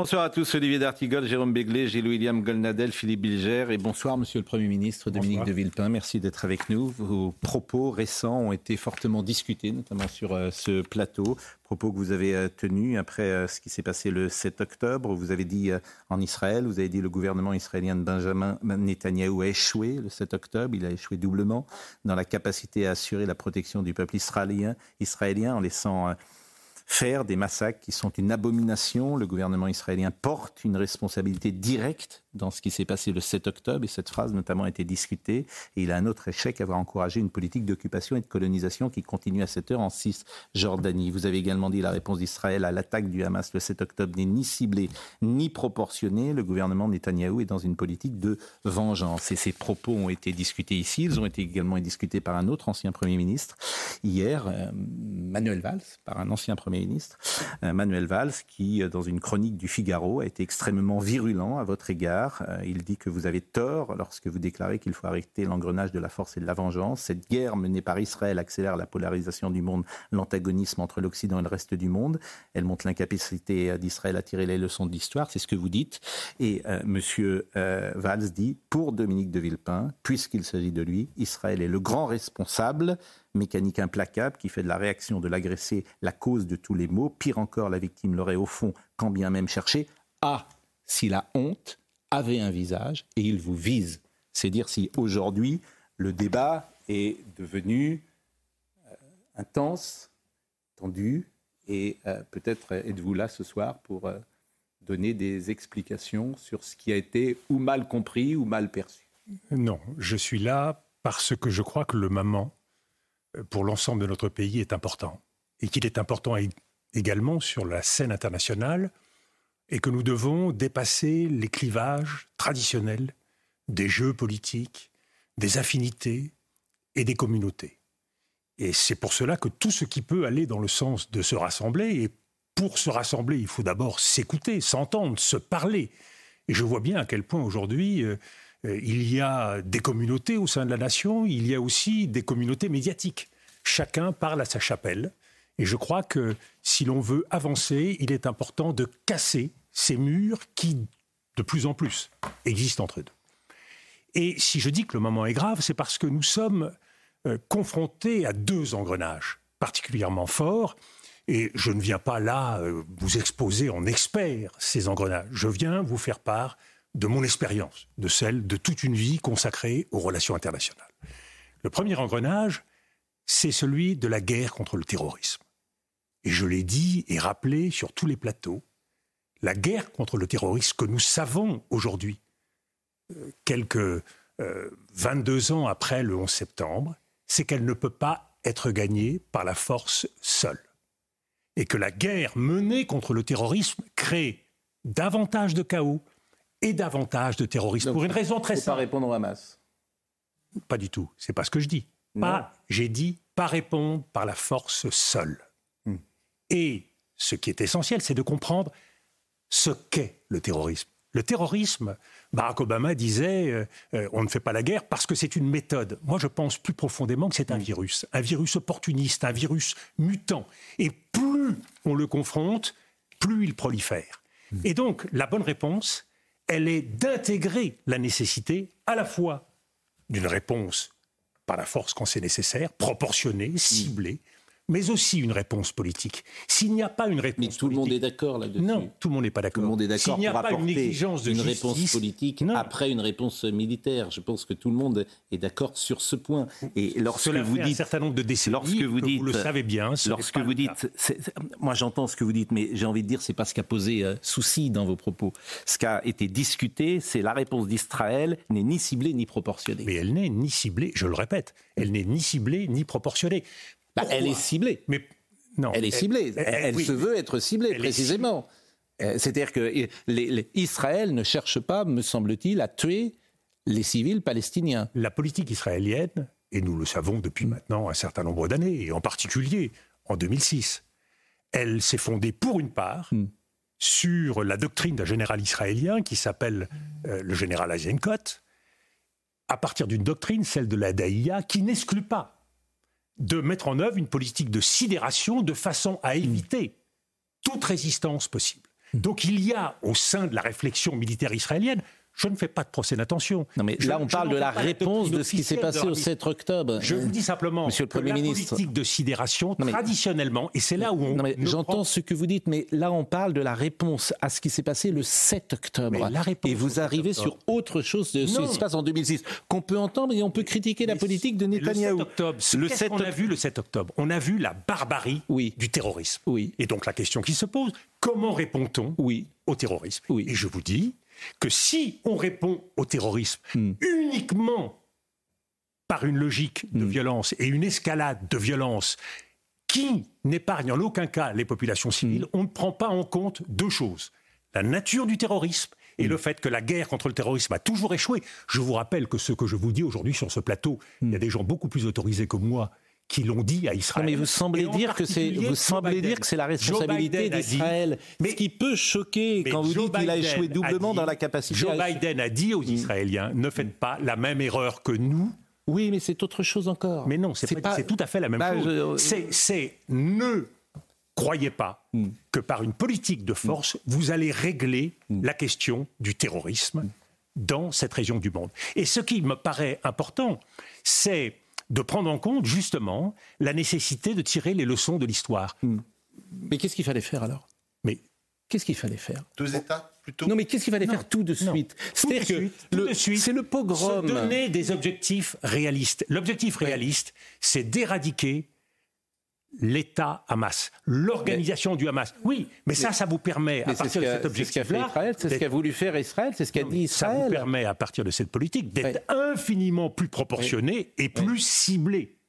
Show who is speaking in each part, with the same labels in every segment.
Speaker 1: Bonsoir à tous, Olivier D'Artigol, Jérôme Béglé, Gilles-William Golnadel, Philippe Bilger et bonsoir Monsieur le Premier ministre Dominique de Villepin. Merci d'être avec nous. Vos propos récents ont été fortement discutés, notamment sur euh, ce plateau. Propos que vous avez euh, tenus après euh, ce qui s'est passé le 7 octobre. Vous avez dit en Israël, vous avez dit le gouvernement israélien de Benjamin Netanyahou a échoué le 7 octobre. Il a échoué doublement dans la capacité à assurer la protection du peuple israélien, israélien en laissant faire des massacres qui sont une abomination. Le gouvernement israélien porte une responsabilité directe dans ce qui s'est passé le 7 octobre, et cette phrase notamment a été discutée, et il a un autre échec, avoir encouragé une politique d'occupation et de colonisation qui continue à cette heure en Cisjordanie. Vous avez également dit la réponse d'Israël à l'attaque du Hamas le 7 octobre n'est ni ciblée ni proportionnée. Le gouvernement Netanyahou est dans une politique de vengeance, et ces propos ont été discutés ici, ils ont été également discutés par un autre ancien Premier ministre, hier, euh, Manuel Valls, par un ancien Premier ministre, euh, Manuel Valls, qui, euh, dans une chronique du Figaro, a été extrêmement virulent à votre égard. Euh, il dit que vous avez tort lorsque vous déclarez qu'il faut arrêter l'engrenage de la force et de la vengeance. Cette guerre menée par Israël accélère la polarisation du monde, l'antagonisme entre l'Occident et le reste du monde. Elle montre l'incapacité d'Israël à tirer les leçons de l'histoire, c'est ce que vous dites. Et euh, Monsieur Valls dit, pour Dominique de Villepin, puisqu'il s'agit de lui, Israël est le grand responsable mécanique implacable qui fait de la réaction de l'agressé la cause de tous les maux. Pire encore, la victime l'aurait au fond, quand bien même cherché. Ah, si la honte avait un visage et il vous vise. C'est dire si aujourd'hui le débat est devenu euh, intense, tendu, et euh, peut-être êtes-vous là ce soir pour euh, donner des explications sur ce qui a été ou mal compris ou mal perçu.
Speaker 2: Non, je suis là parce que je crois que le moment pour l'ensemble de notre pays est important et qu'il est important également sur la scène internationale et que nous devons dépasser les clivages traditionnels des jeux politiques, des affinités et des communautés. Et c'est pour cela que tout ce qui peut aller dans le sens de se rassembler, et pour se rassembler, il faut d'abord s'écouter, s'entendre, se parler. Et je vois bien à quel point aujourd'hui, euh, euh, il y a des communautés au sein de la nation, il y a aussi des communautés médiatiques. Chacun parle à sa chapelle. Et je crois que si l'on veut avancer, il est important de casser ces murs qui, de plus en plus, existent entre eux. Et si je dis que le moment est grave, c'est parce que nous sommes euh, confrontés à deux engrenages particulièrement forts. Et je ne viens pas là euh, vous exposer en expert ces engrenages. Je viens vous faire part de mon expérience, de celle de toute une vie consacrée aux relations internationales. Le premier engrenage, c'est celui de la guerre contre le terrorisme. Et je l'ai dit et rappelé sur tous les plateaux, la guerre contre le terrorisme que nous savons aujourd'hui, euh, quelques 22 euh, ans après le 11 septembre, c'est qu'elle ne peut pas être gagnée par la force seule. Et que la guerre menée contre le terrorisme crée davantage de chaos, et davantage de terroristes. pour une raison très simple.
Speaker 1: pas répondre au Hamas.
Speaker 2: Pas du tout. C'est pas ce que je dis. Pas. J'ai dit pas répondre par la force seule. Hmm. Et ce qui est essentiel, c'est de comprendre ce qu'est le terrorisme. Le terrorisme, Barack Obama disait euh, euh, on ne fait pas la guerre parce que c'est une méthode. Moi, je pense plus profondément que c'est un hmm. virus, un virus opportuniste, un virus mutant. Et plus on le confronte, plus il prolifère. Hmm. Et donc, la bonne réponse, elle est d'intégrer la nécessité à la fois d'une réponse par la force quand c'est nécessaire, proportionnée, ciblée, mais aussi une réponse politique. S'il n'y a pas une réponse
Speaker 1: Mais tout le monde est d'accord là-dessus.
Speaker 2: Non, tout le monde n'est pas d'accord.
Speaker 1: Tout le monde est d'accord S'il n'y a pas une exigence de une réponse politique après une réponse militaire. Je pense que tout le monde est d'accord sur ce point.
Speaker 2: Et lorsque Cela vous fait dites un certain nombre de décennies, lorsque vous dites, vous le savez bien,
Speaker 1: lorsque vous dites, moi j'entends ce que vous dites, mais j'ai envie de dire c'est pas ce qui a posé euh, souci dans vos propos. Ce qui a été discuté, c'est la réponse d'Israël n'est ni ciblée ni proportionnée.
Speaker 2: Mais elle n'est ni ciblée, je le répète, elle n'est ni ciblée ni proportionnée.
Speaker 1: Bah, elle est ciblée.
Speaker 2: Mais
Speaker 1: Non, elle est ciblée. Elle, se veut être ciblée, précisément. Euh, c'est-à-dire que Israël ne cherche pas, me semble-t-il, à tuer les civils palestiniens.
Speaker 2: La politique israélienne, et nous le savons depuis maintenant un certain nombre d'années, et en particulier en 2006, elle s'est fondée pour une part hmm. sur la doctrine d'un général israélien qui s'appelle euh, le général Eisenkot, à partir d'une doctrine, celle de la Daïa, qui n'exclut pas de mettre en œuvre une politique de sidération de façon à éviter toute résistance possible. Hmm. Donc il y a au sein de la réflexion militaire israélienne je ne fais pas de procès d'intention.
Speaker 1: Non, mais là, on parle de la réponse de ce qui s'est passé au 7 octobre.
Speaker 2: Je vous dis simplement Monsieur le Premier que ministre. la politique de sidération, traditionnellement, et c'est là où on.
Speaker 1: J'entends ce que vous dites, mais là, on parle de la réponse à ce qui s'est passé le 7 octobre. et vous arrivez sur autre chose de ce qui se passe en 2006, qu'on peut entendre et on peut critiquer la politique de Netanyahou.
Speaker 2: Le 7 octobre, le 7 on a vu le 7 octobre? On a vu la barbarie oui. du terrorisme.
Speaker 1: Oui.
Speaker 2: Et donc la question qui se pose, comment répond-on
Speaker 1: oui.
Speaker 2: au terrorisme? Oui. Et je vous dis, que si on répond au terrorisme hmm. uniquement par une logique de hmm. violence et une escalade de violence qui n'épargne en aucun cas les populations civiles, hmm. on ne prend pas en compte deux choses. La nature du terrorisme et le fait que la guerre contre le terrorisme a toujours échoué. Je vous rappelle que ce que je vous dis aujourd'hui sur ce plateau, il y a des gens beaucoup plus autorisés que moi qui l'ont dit à Israël.
Speaker 1: mais vous semblez dire que c'est vous semblez dire que c'est la responsabilité d'Israël. Mais ce qui peut choquer quand vous dites qu'il a échoué doublement dans la capacité.
Speaker 2: Joe Biden a dit aux Israéliens ne faites pas la même erreur que nous.
Speaker 1: Oui, mais c'est autre chose encore.
Speaker 2: Mais non, c'est pas... tout à fait la même bah, chose. C'est ne croyez pas hmm. que par une politique de force, vous allez régler la question du terrorisme dans cette région du monde. Et ce qui me paraît important, c'est de prendre en compte justement la nécessité de tirer les leçons de l'histoire. Hmm.
Speaker 1: Mais qu'est-ce qu'il fallait faire alors?
Speaker 2: Mais
Speaker 1: qu'est-ce qu'il fallait faire?
Speaker 3: Deux États plutôt?
Speaker 1: Non, mais qu'est-ce qu'il fallait faire tout de suite?
Speaker 2: C'est-à-dire que c'est le pogrom. Se donner des objectifs réalistes. L'objectif réaliste, c'est d'éradiquer l'État Hamas, l'organisation du Hamas. Oui, mais, ça, ça vous permet, à partir de cet objectif-là...
Speaker 1: C'est ce qu'a voulu faire Israël, c'est ce qu'a dit Israël.
Speaker 2: Ça vous permet, à partir de cette politique, d'être infiniment plus proportionné et plus ciblé.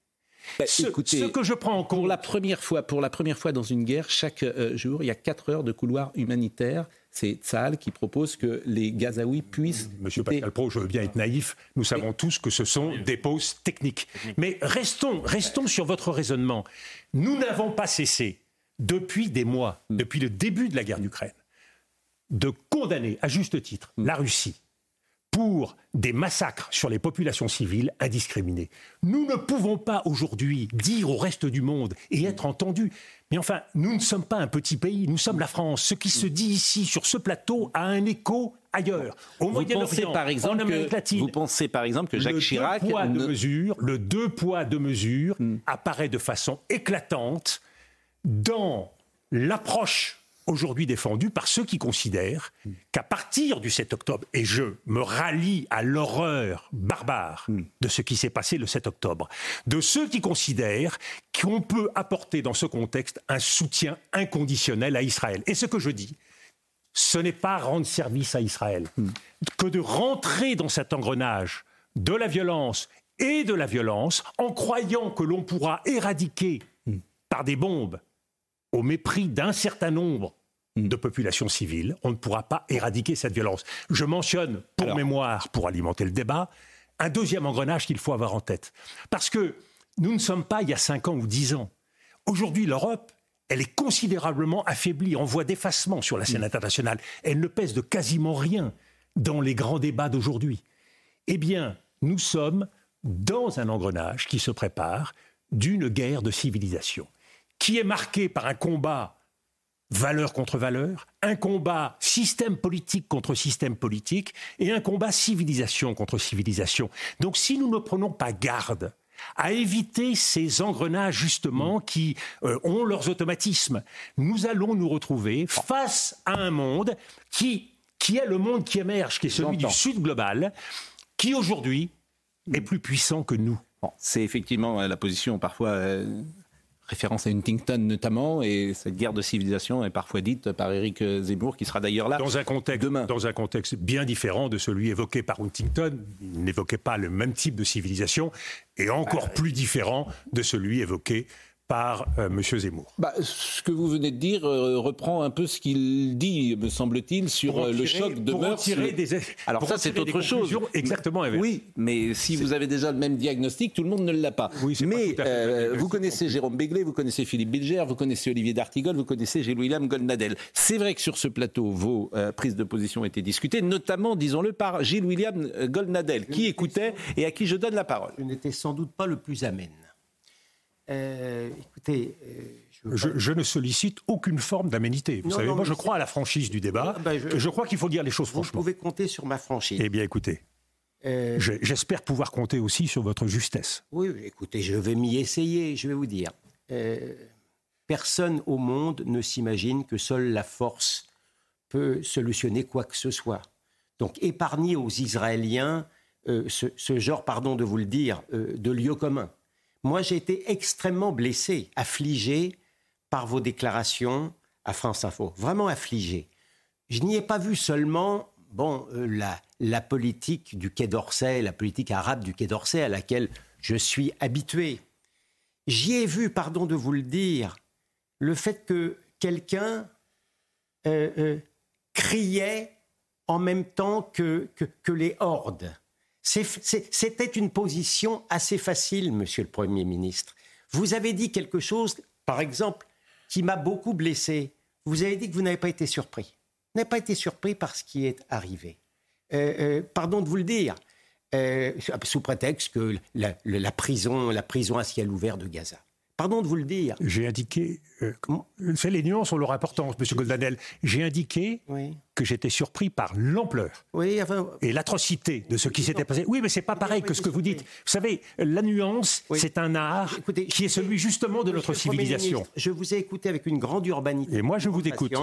Speaker 1: Bah, ce, écoutez, que je prends en compte... Pour la première fois, pour la première fois dans une guerre, chaque euh, jour, il y a 4 heures de couloir humanitaire c'est Tzal qui propose que les Gazaouis puissent.
Speaker 2: Monsieur Pascal Pro, je veux bien être naïf. Nous savons tous que ce sont des pauses techniques. Mais restons, restons sur votre raisonnement. Nous n'avons pas cessé, depuis des mois, mm. depuis le début de la guerre d'Ukraine, de condamner à juste titre mm. la Russie pour des massacres sur les populations civiles indiscriminés. Nous ne pouvons pas aujourd'hui dire au reste du monde et être entendus mais enfin, nous ne sommes pas un petit pays, nous sommes la France. Ce qui se dit ici, sur ce plateau, a un écho ailleurs.
Speaker 1: Au vous pensez par exemple que, Vous pensez par exemple que Jacques le Chirac...
Speaker 2: Deux poids, de mesure, le deux poids, deux mesures apparaît de façon éclatante dans l'approche aujourd'hui défendu par ceux qui considèrent qu'à partir du 7 octobre, et je me rallie à l'horreur barbare de ce qui s'est passé le 7 octobre, de ceux qui considèrent qu'on peut apporter dans ce contexte un soutien inconditionnel à Israël. Et ce que je dis, ce n'est pas rendre service à Israël, que de rentrer dans cet engrenage de la violence et de la violence en croyant que l'on pourra éradiquer par des bombes au mépris d'un certain nombre de populations civiles, on ne pourra pas éradiquer cette violence. Je mentionne, pour mémoire, pour alimenter le débat, un deuxième engrenage qu'il faut avoir en tête. Parce que nous ne sommes pas il y a 5 ans ou 10 ans. Aujourd'hui, l'Europe, elle est considérablement affaiblie, en voie d'effacement sur la scène internationale. Elle ne pèse de quasiment rien dans les grands débats d'aujourd'hui. Eh bien, nous sommes dans un engrenage qui se prépare d'une guerre de civilisation qui est marqué par un combat valeur contre valeur, un combat système politique contre système politique et un combat civilisation contre civilisation. Donc si nous ne prenons pas garde à éviter ces engrenages justement qui euh, ont leurs automatismes, nous allons nous retrouver face à un monde qui, qui est le monde qui émerge, qui est celui du Sud global, qui aujourd'hui est plus puissant que nous.
Speaker 1: c'est effectivement la position parfois euh, référence à Huntington notamment, et cette guerre de civilisation est parfois dite par Éric Zemmour, qui sera d'ailleurs là
Speaker 2: dans un contexte, demain. Dans un contexte bien différent de celui évoqué par Huntington, il n'évoquait pas le même type de civilisation, et encore plus différent de celui évoqué par euh, M. Zemmour.
Speaker 1: Bah, ce que vous venez de dire euh, reprend un peu ce qu'il dit, me semble-t-il, sur euh, le choc de mœurs.
Speaker 2: Des...
Speaker 1: Alors ça, c'est autre chose.
Speaker 2: Exactement.
Speaker 1: Oui, mais si vous avez déjà le même diagnostic, tout le monde ne l'a pas.
Speaker 2: Oui,
Speaker 1: mais vous connaissez Jérôme Béglé, vous connaissez Philippe Bilger, vous connaissez Olivier D'Artigol, vous connaissez Gilles-William Goldnadel. C'est vrai que sur ce plateau, vos prises de position étaient discutées, notamment, disons-le, par Gilles-William Goldnadel, qui écoutait et à qui je donne la parole.
Speaker 3: Je n'étais sans doute pas le plus amène.
Speaker 2: Euh, écoutez, euh, je, ne sollicite aucune forme d'aménité. Vous savez, moi, je crois à la franchise du débat. Ah, ben, je, crois qu'il faut dire les choses franchement.
Speaker 3: Vous pouvez compter sur ma franchise.
Speaker 2: Eh bien, écoutez. Euh, j'espère pouvoir compter aussi sur votre justesse.
Speaker 3: Oui, écoutez, je vais m'y essayer. Je vais vous dire. personne au monde ne s'imagine que seule la force peut solutionner quoi que ce soit. Donc, épargnez aux Israéliens ce, ce, genre, pardon de vous le dire, de lieu commun. Moi, j'ai été extrêmement blessé, affligé par vos déclarations à France Info. Vraiment affligé. Je n'y ai pas vu seulement bon, euh, la, politique du Quai d'Orsay, la politique arabe du Quai d'Orsay à laquelle je suis habitué. J'y ai vu, pardon de vous le dire, le fait que quelqu'un euh, euh, criait en même temps que, que les hordes. C'était une position assez facile, monsieur le Premier ministre. Vous avez dit quelque chose, par exemple, qui m'a beaucoup blessé. Vous avez dit que vous n'avez pas été surpris. Vous n'avez pas été surpris par ce qui est arrivé. Euh, euh, pardon de vous le dire, euh, sous prétexte que la, prison, la prison à ciel ouvert de Gaza. Pardon de vous le dire.
Speaker 2: J'ai indiqué. Euh, les nuances ont leur importance, M. Goldanel. J'ai indiqué que j'étais surpris par l'ampleur et l'atrocité de ce qui s'était passé. Oui, mais c'est pas pareil que ce que vous dites. Vous savez, la nuance, c'est un art qui est celui justement de notre civilisation.
Speaker 3: je vous ai écouté avec une grande urbanité.
Speaker 2: Et moi, je vous écoute.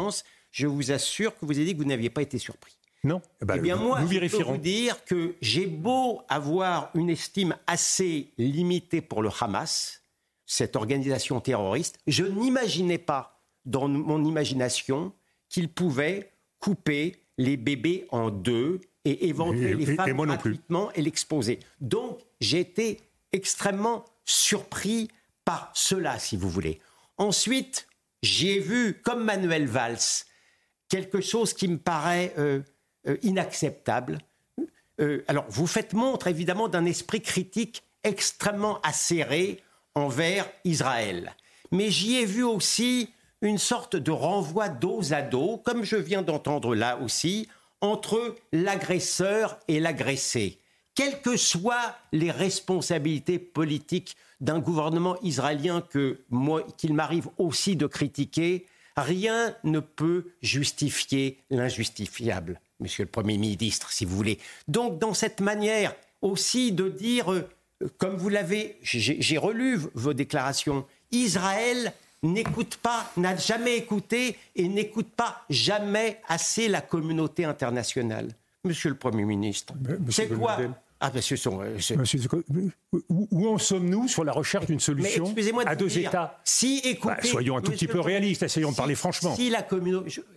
Speaker 3: Je vous assure que vous avez dit que vous n'aviez pas été surpris.
Speaker 2: Non.
Speaker 3: Eh, ben, eh bien, moi, je peux vous dire que j'ai beau avoir une estime assez limitée pour le Hamas, cette organisation terroriste, je n'imaginais pas dans mon imagination qu'il pouvait couper les bébés en deux et éventuer les femmes gratuitement et l'exposer. Donc j'ai été extrêmement surpris par cela, si vous voulez. Ensuite, j'ai vu, comme Manuel Valls, quelque chose qui me paraît euh, euh, inacceptable. Euh, alors, vous faites montre, évidemment, d'un esprit critique extrêmement acéré envers Israël. Mais j'y ai vu aussi une sorte de renvoi dos à dos, comme je viens d'entendre là aussi, entre l'agresseur et l'agressé. Quelles que soient les responsabilités politiques d'un gouvernement israélien que qu'il m'arrive aussi de critiquer, rien ne peut justifier l'injustifiable, Monsieur le Premier ministre, si vous voulez. Donc, dans cette manière aussi de dire euh, comme vous l'avez, j'ai relu vos déclarations, Israël n'écoute pas, n'a jamais écouté et n'écoute pas jamais assez la communauté internationale. Monsieur le Premier ministre, c'est quoi
Speaker 2: ah, monsieur, son, euh, où, en sommes-nous sur la recherche d'une solution à deux États?
Speaker 3: Si, écoutez,
Speaker 2: bah, soyons un tout petit peu réalistes, essayons de parler franchement.
Speaker 3: Si la,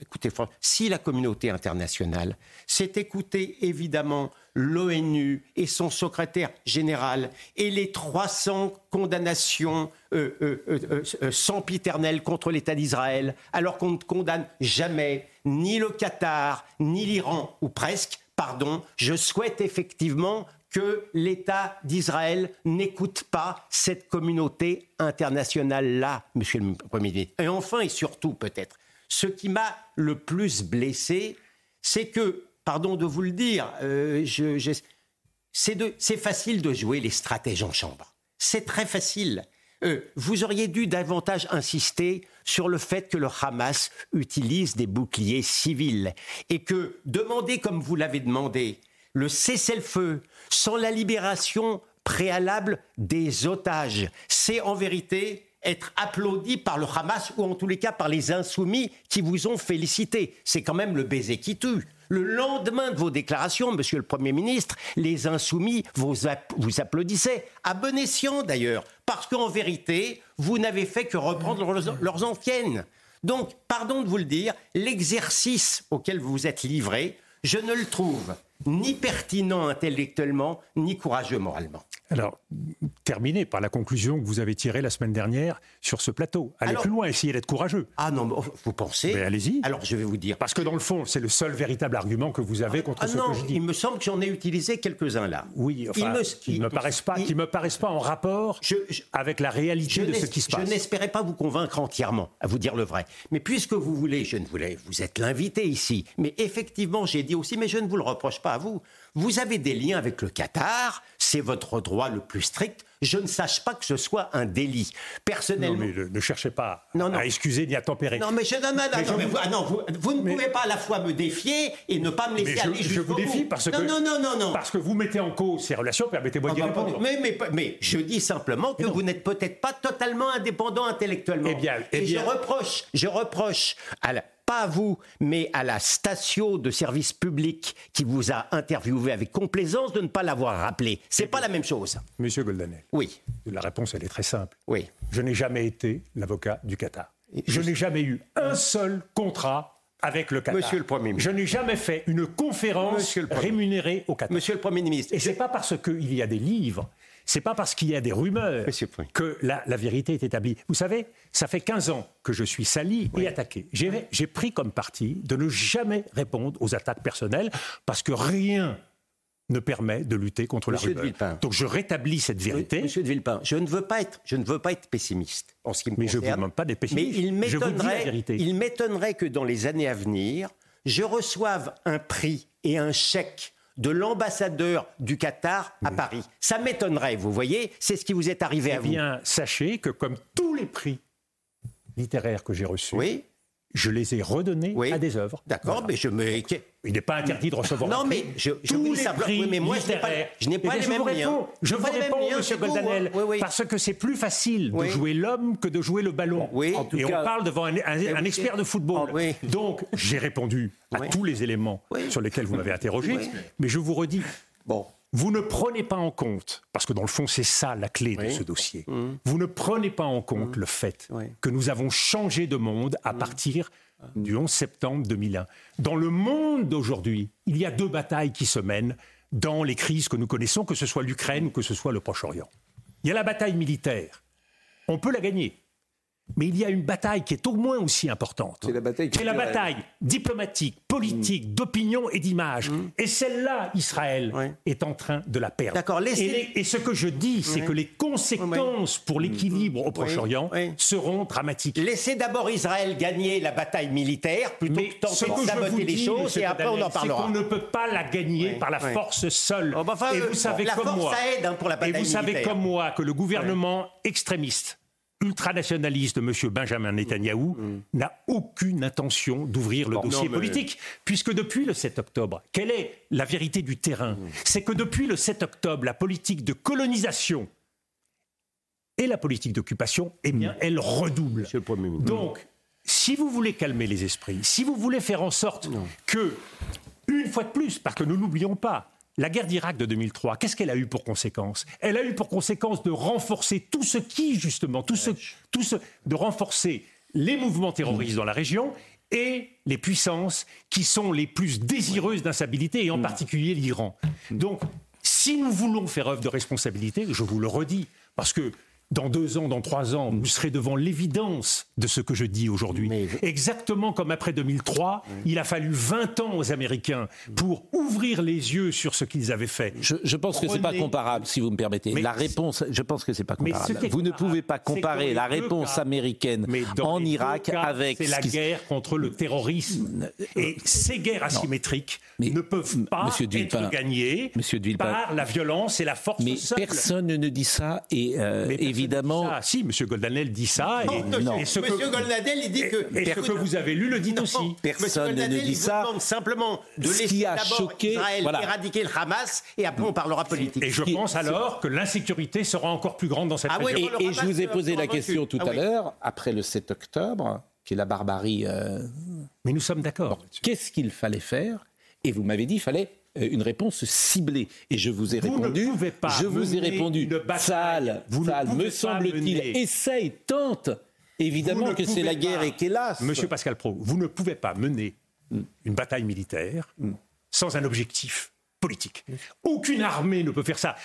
Speaker 3: écoutez, si la communauté internationale s'est écoutée, évidemment, l'ONU et son secrétaire général et les 300 condamnations euh, euh, euh, sempiternelles contre l'État d'Israël, alors qu'on ne condamne jamais ni le Qatar, ni l'Iran, ou presque, pardon, je souhaite effectivement que l'État d'Israël n'écoute pas cette communauté internationale-là, monsieur le Premier ministre. Et enfin et surtout peut-être, ce qui m'a le plus blessé, c'est que, pardon de vous le dire, euh, c'est facile de jouer les stratèges en chambre. C'est très facile. Euh, vous auriez dû davantage insister sur le fait que le Hamas utilise des boucliers civils et que demander comme vous l'avez demandé le cessez-le-feu sans la libération préalable des otages, c'est en vérité être applaudi par le Hamas ou en tous les cas par les insoumis qui vous ont félicité. C'est quand même le baiser qui tue. Le lendemain de vos déclarations, Monsieur le Premier ministre, les insoumis vous, applaudissaient, à bon escient d'ailleurs, parce qu'en vérité, vous n'avez fait que reprendre leurs, anciennes. Donc, pardon de vous le dire, l'exercice auquel vous vous êtes livré, je ne le trouve ni pertinent intellectuellement, ni courageux moralement.
Speaker 2: Alors, terminez par la conclusion que vous avez tirée la semaine dernière sur ce plateau. Allez plus loin, essayez d'être courageux.
Speaker 3: Ah non, vous pensez
Speaker 2: Mais allez-y.
Speaker 3: Alors, je vais vous dire.
Speaker 2: Parce que dans le fond, c'est le seul véritable argument que vous avez contre
Speaker 3: ah
Speaker 2: ce
Speaker 3: non,
Speaker 2: que je dis.
Speaker 3: Il me semble que j'en ai utilisé quelques-uns là.
Speaker 2: Oui, enfin, me, qui ne me paraissent pas, qui me paraissent pas en rapport avec la réalité de ce qui se passe.
Speaker 3: Je n'espérais pas vous convaincre entièrement, à vous dire le vrai. Mais puisque vous voulez, je ne voulais, vous êtes l'invité ici. Mais effectivement, j'ai dit aussi, mais je ne vous le reproche pas à vous. Vous avez des liens avec le Qatar, c'est votre droit le plus strict. Je ne sache pas que ce soit un délit. Personnellement.
Speaker 2: Non, mais ne cherchez pas à excuser ni à tempérer.
Speaker 3: Non, mais je, non, non, vous, vous, ne pouvez pas à la fois me défier et ne pas me laisser
Speaker 2: mais
Speaker 3: aller
Speaker 2: je, je vous défie parce que.
Speaker 3: Non, non, non, non,
Speaker 2: Parce que vous mettez en cause ces relations, permettez-moi d'y répondre.
Speaker 3: Mais, mais, mais, je dis simplement que vous n'êtes peut-être pas totalement indépendant intellectuellement.
Speaker 2: Eh bien, eh bien.
Speaker 3: Et je reproche, je reproche à la, pas à vous, mais à la station de service public qui vous a interviewé avec complaisance de ne pas l'avoir rappelé. C'est pas la même chose.
Speaker 2: Monsieur Goldanel.
Speaker 3: Oui.
Speaker 2: La réponse, elle est très simple.
Speaker 3: Oui.
Speaker 2: Je n'ai jamais été l'avocat du Qatar. Je, n'ai jamais eu un seul contrat avec le Qatar.
Speaker 3: Monsieur le Premier ministre.
Speaker 2: Je n'ai jamais fait une conférence rémunérée au Qatar.
Speaker 3: Monsieur le Premier ministre.
Speaker 2: Et c'est pas parce qu'il y a des livres c'est pas parce qu'il y a des rumeurs que la, vérité est établie. Vous savez, ça fait 15 ans que je suis sali et attaqué. J'ai pris comme parti de ne jamais répondre aux attaques personnelles parce que rien ne permet de lutter contre
Speaker 3: Monsieur
Speaker 2: la
Speaker 3: rumeur.
Speaker 2: Donc je rétablis cette vérité.
Speaker 3: Monsieur de Villepin, je ne veux pas être, je ne veux pas être pessimiste en ce qui me
Speaker 2: mais
Speaker 3: concerne.
Speaker 2: je ne vous demande pas d'être pessimiste.
Speaker 3: Mais il
Speaker 2: m'étonnerait,
Speaker 3: il m'étonnerait que dans les années à venir, je reçoive un prix et un chèque de l'ambassadeur du Qatar à Paris. Ça m'étonnerait, vous voyez, c'est ce qui vous est arrivé
Speaker 2: eh
Speaker 3: à vous.
Speaker 2: Eh bien, sachez que comme tous les prix littéraires que j'ai reçus,
Speaker 3: oui
Speaker 2: je les ai redonnés à des œuvres.
Speaker 3: D'accord, mais je me.
Speaker 2: Il n'est pas interdit de recevoir.
Speaker 3: Non, mais je, je
Speaker 2: Tous
Speaker 3: les
Speaker 2: prix
Speaker 3: mais moi, je n'ai pas, les mêmes liens.
Speaker 2: Je vous réponds, Monsieur Goldanel, parce que c'est plus facile de jouer l'homme que de jouer le ballon.
Speaker 3: Oui.
Speaker 2: Et on parle devant un, un expert de football. Donc, j'ai répondu à tous les éléments sur lesquels vous m'avez interrogé, mais je vous redis. Bon. Vous ne prenez pas en compte, parce que dans le fond c'est ça la clé de ce dossier, mmh. vous ne prenez pas en compte mmh. le fait que nous avons changé de monde à mmh. partir du 11 septembre 2001. Dans le monde d'aujourd'hui, il y a deux batailles qui se mènent dans les crises que nous connaissons, que ce soit l'Ukraine ou que ce soit le Proche-Orient. Il y a la bataille militaire. On peut la gagner. Mais il y a une bataille qui est au moins aussi importante.
Speaker 4: C'est la bataille,
Speaker 2: la bataille diplomatique, politique, mmh. d'opinion et d'image. Mmh. Et celle-là, Israël est en train de la perdre.
Speaker 3: D'accord.
Speaker 2: Et, ce que je dis, c'est que les conséquences pour l'équilibre au Proche-Orient seront dramatiques.
Speaker 3: Laissez d'abord Israël gagner la bataille militaire plutôt que tenter de saboter les choses et après on en parlera.
Speaker 2: On ne peut pas la gagner par la force seule.
Speaker 3: Oh, bah, et
Speaker 2: vous savez
Speaker 3: la
Speaker 2: comme
Speaker 3: force,
Speaker 2: moi.
Speaker 3: Aide, hein, pour la bataille
Speaker 2: et vous
Speaker 3: militaire.
Speaker 2: savez comme moi que le gouvernement extrémiste ultranationaliste de M. Benjamin Netanyahou mm. n'a aucune intention d'ouvrir le dossier politique. Puisque depuis le 7 octobre, quelle est la vérité du terrain? Mm. C'est que depuis le 7 octobre, la politique de colonisation et la politique d'occupation, eh bien, mm. elle redouble. Donc, si vous voulez calmer les esprits, si vous voulez faire en sorte que, une fois de plus, parce que nous n'oublions pas, la guerre d'Irak de 2003, qu'est-ce qu'elle a eu pour conséquence? Elle a eu pour conséquence de renforcer tout ce qui, justement, tout ce, tout ce, de renforcer les mouvements terroristes dans la région et les puissances qui sont les plus désireuses d'instabilité, et en particulier l'Iran. Donc, si nous voulons faire œuvre de responsabilité, je vous le redis, parce que dans deux ans, dans trois ans, vous serez devant l'évidence de ce que je dis aujourd'hui. Exactement comme après 2003, il a fallu 20 ans aux Américains pour ouvrir les yeux sur ce qu'ils avaient fait.
Speaker 1: Je, pense que que c'est pas comparable, si vous me permettez. la réponse, je pense que c'est pas comparable. vous ne pouvez pas comparer la réponse américaine en Irak avec.
Speaker 2: C'est la guerre contre le terrorisme. Et ces guerres asymétriques ne peuvent pas être gagnées par la violence et la force
Speaker 1: mais personne ne dit ça et euh, évidemment.
Speaker 2: Ah, si, M. Goldanel dit ça.
Speaker 3: Et, non, ce M. Goldanel, il dit que.
Speaker 2: Et, ce que vous avez lu le dit aussi.
Speaker 1: Personne ne dit ça.
Speaker 3: demande simplement de laisser d'abord Israël éradiquer le Hamas et après on parlera politique.
Speaker 2: Et je pense alors que l'insécurité sera encore plus grande dans cette
Speaker 1: ah
Speaker 2: région.
Speaker 1: et, je vous ai posé la question tout ah à l'heure, après le 7 octobre, qui est la barbarie. Euh,
Speaker 2: Mais nous sommes d'accord.
Speaker 1: Qu'est-ce qu'il fallait faire? Et vous m'avez dit qu'il fallait une réponse ciblée. Et je vous ai répondu. je vous ai répondu. Sale, vous me semble-t-il, essaye, tente. Évidemment que c'est la guerre et qu'hélas.
Speaker 2: Monsieur Pascal Pro, vous ne pouvez pas mener hmm. une bataille militaire hmm. sans un objectif politique. Aucune armée ne peut faire ça.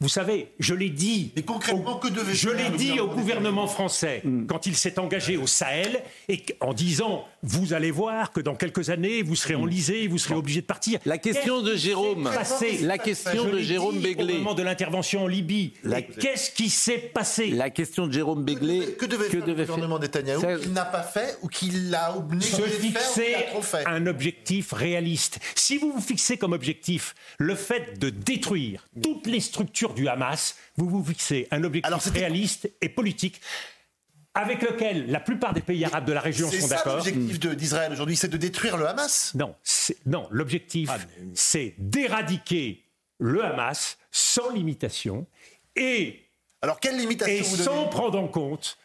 Speaker 2: Vous savez, je l'ai dit.
Speaker 4: Mais concrètement, que devait
Speaker 2: Je l'ai dit au
Speaker 4: gouvernement
Speaker 2: français quand il s'est engagé au Sahel et en disant vous allez voir que dans quelques années vous serez enlisés, vous serez obligés de partir.
Speaker 1: La question de Jérôme,
Speaker 2: passé
Speaker 1: la question
Speaker 2: Je
Speaker 1: de Jérôme Béglé.
Speaker 2: Au moment de l'intervention en Libye,
Speaker 1: La-
Speaker 2: Mais qu'est-ce qui s'est passé
Speaker 1: La question de Jérôme Béglé.
Speaker 4: Que devait faire le
Speaker 1: devait
Speaker 4: gouvernement Netanyahou
Speaker 1: Ça-
Speaker 4: qu'il n'a pas fait ou qu'il a
Speaker 2: se
Speaker 4: négligé de faire ou qu'il
Speaker 2: fixer
Speaker 4: a trop fait?
Speaker 2: un objectif réaliste. Si vous vous fixez comme objectif le fait de détruire toutes les structures du Hamas, vous vous fixez un objectif
Speaker 4: Alors,
Speaker 2: réaliste et politique avec lequel la plupart des pays arabes de la région
Speaker 4: C'est
Speaker 2: sont
Speaker 4: ça
Speaker 2: d'accord.
Speaker 4: l'objectif de- d'Israël aujourd'hui, c'est de détruire le Hamas?
Speaker 2: Non, c'est- non, l'objectif,
Speaker 4: Ah,
Speaker 2: c'est d'éradiquer le Hamas sans limitation et,
Speaker 4: Alors quelle limitation
Speaker 2: et
Speaker 4: vous
Speaker 2: sans prendre en compte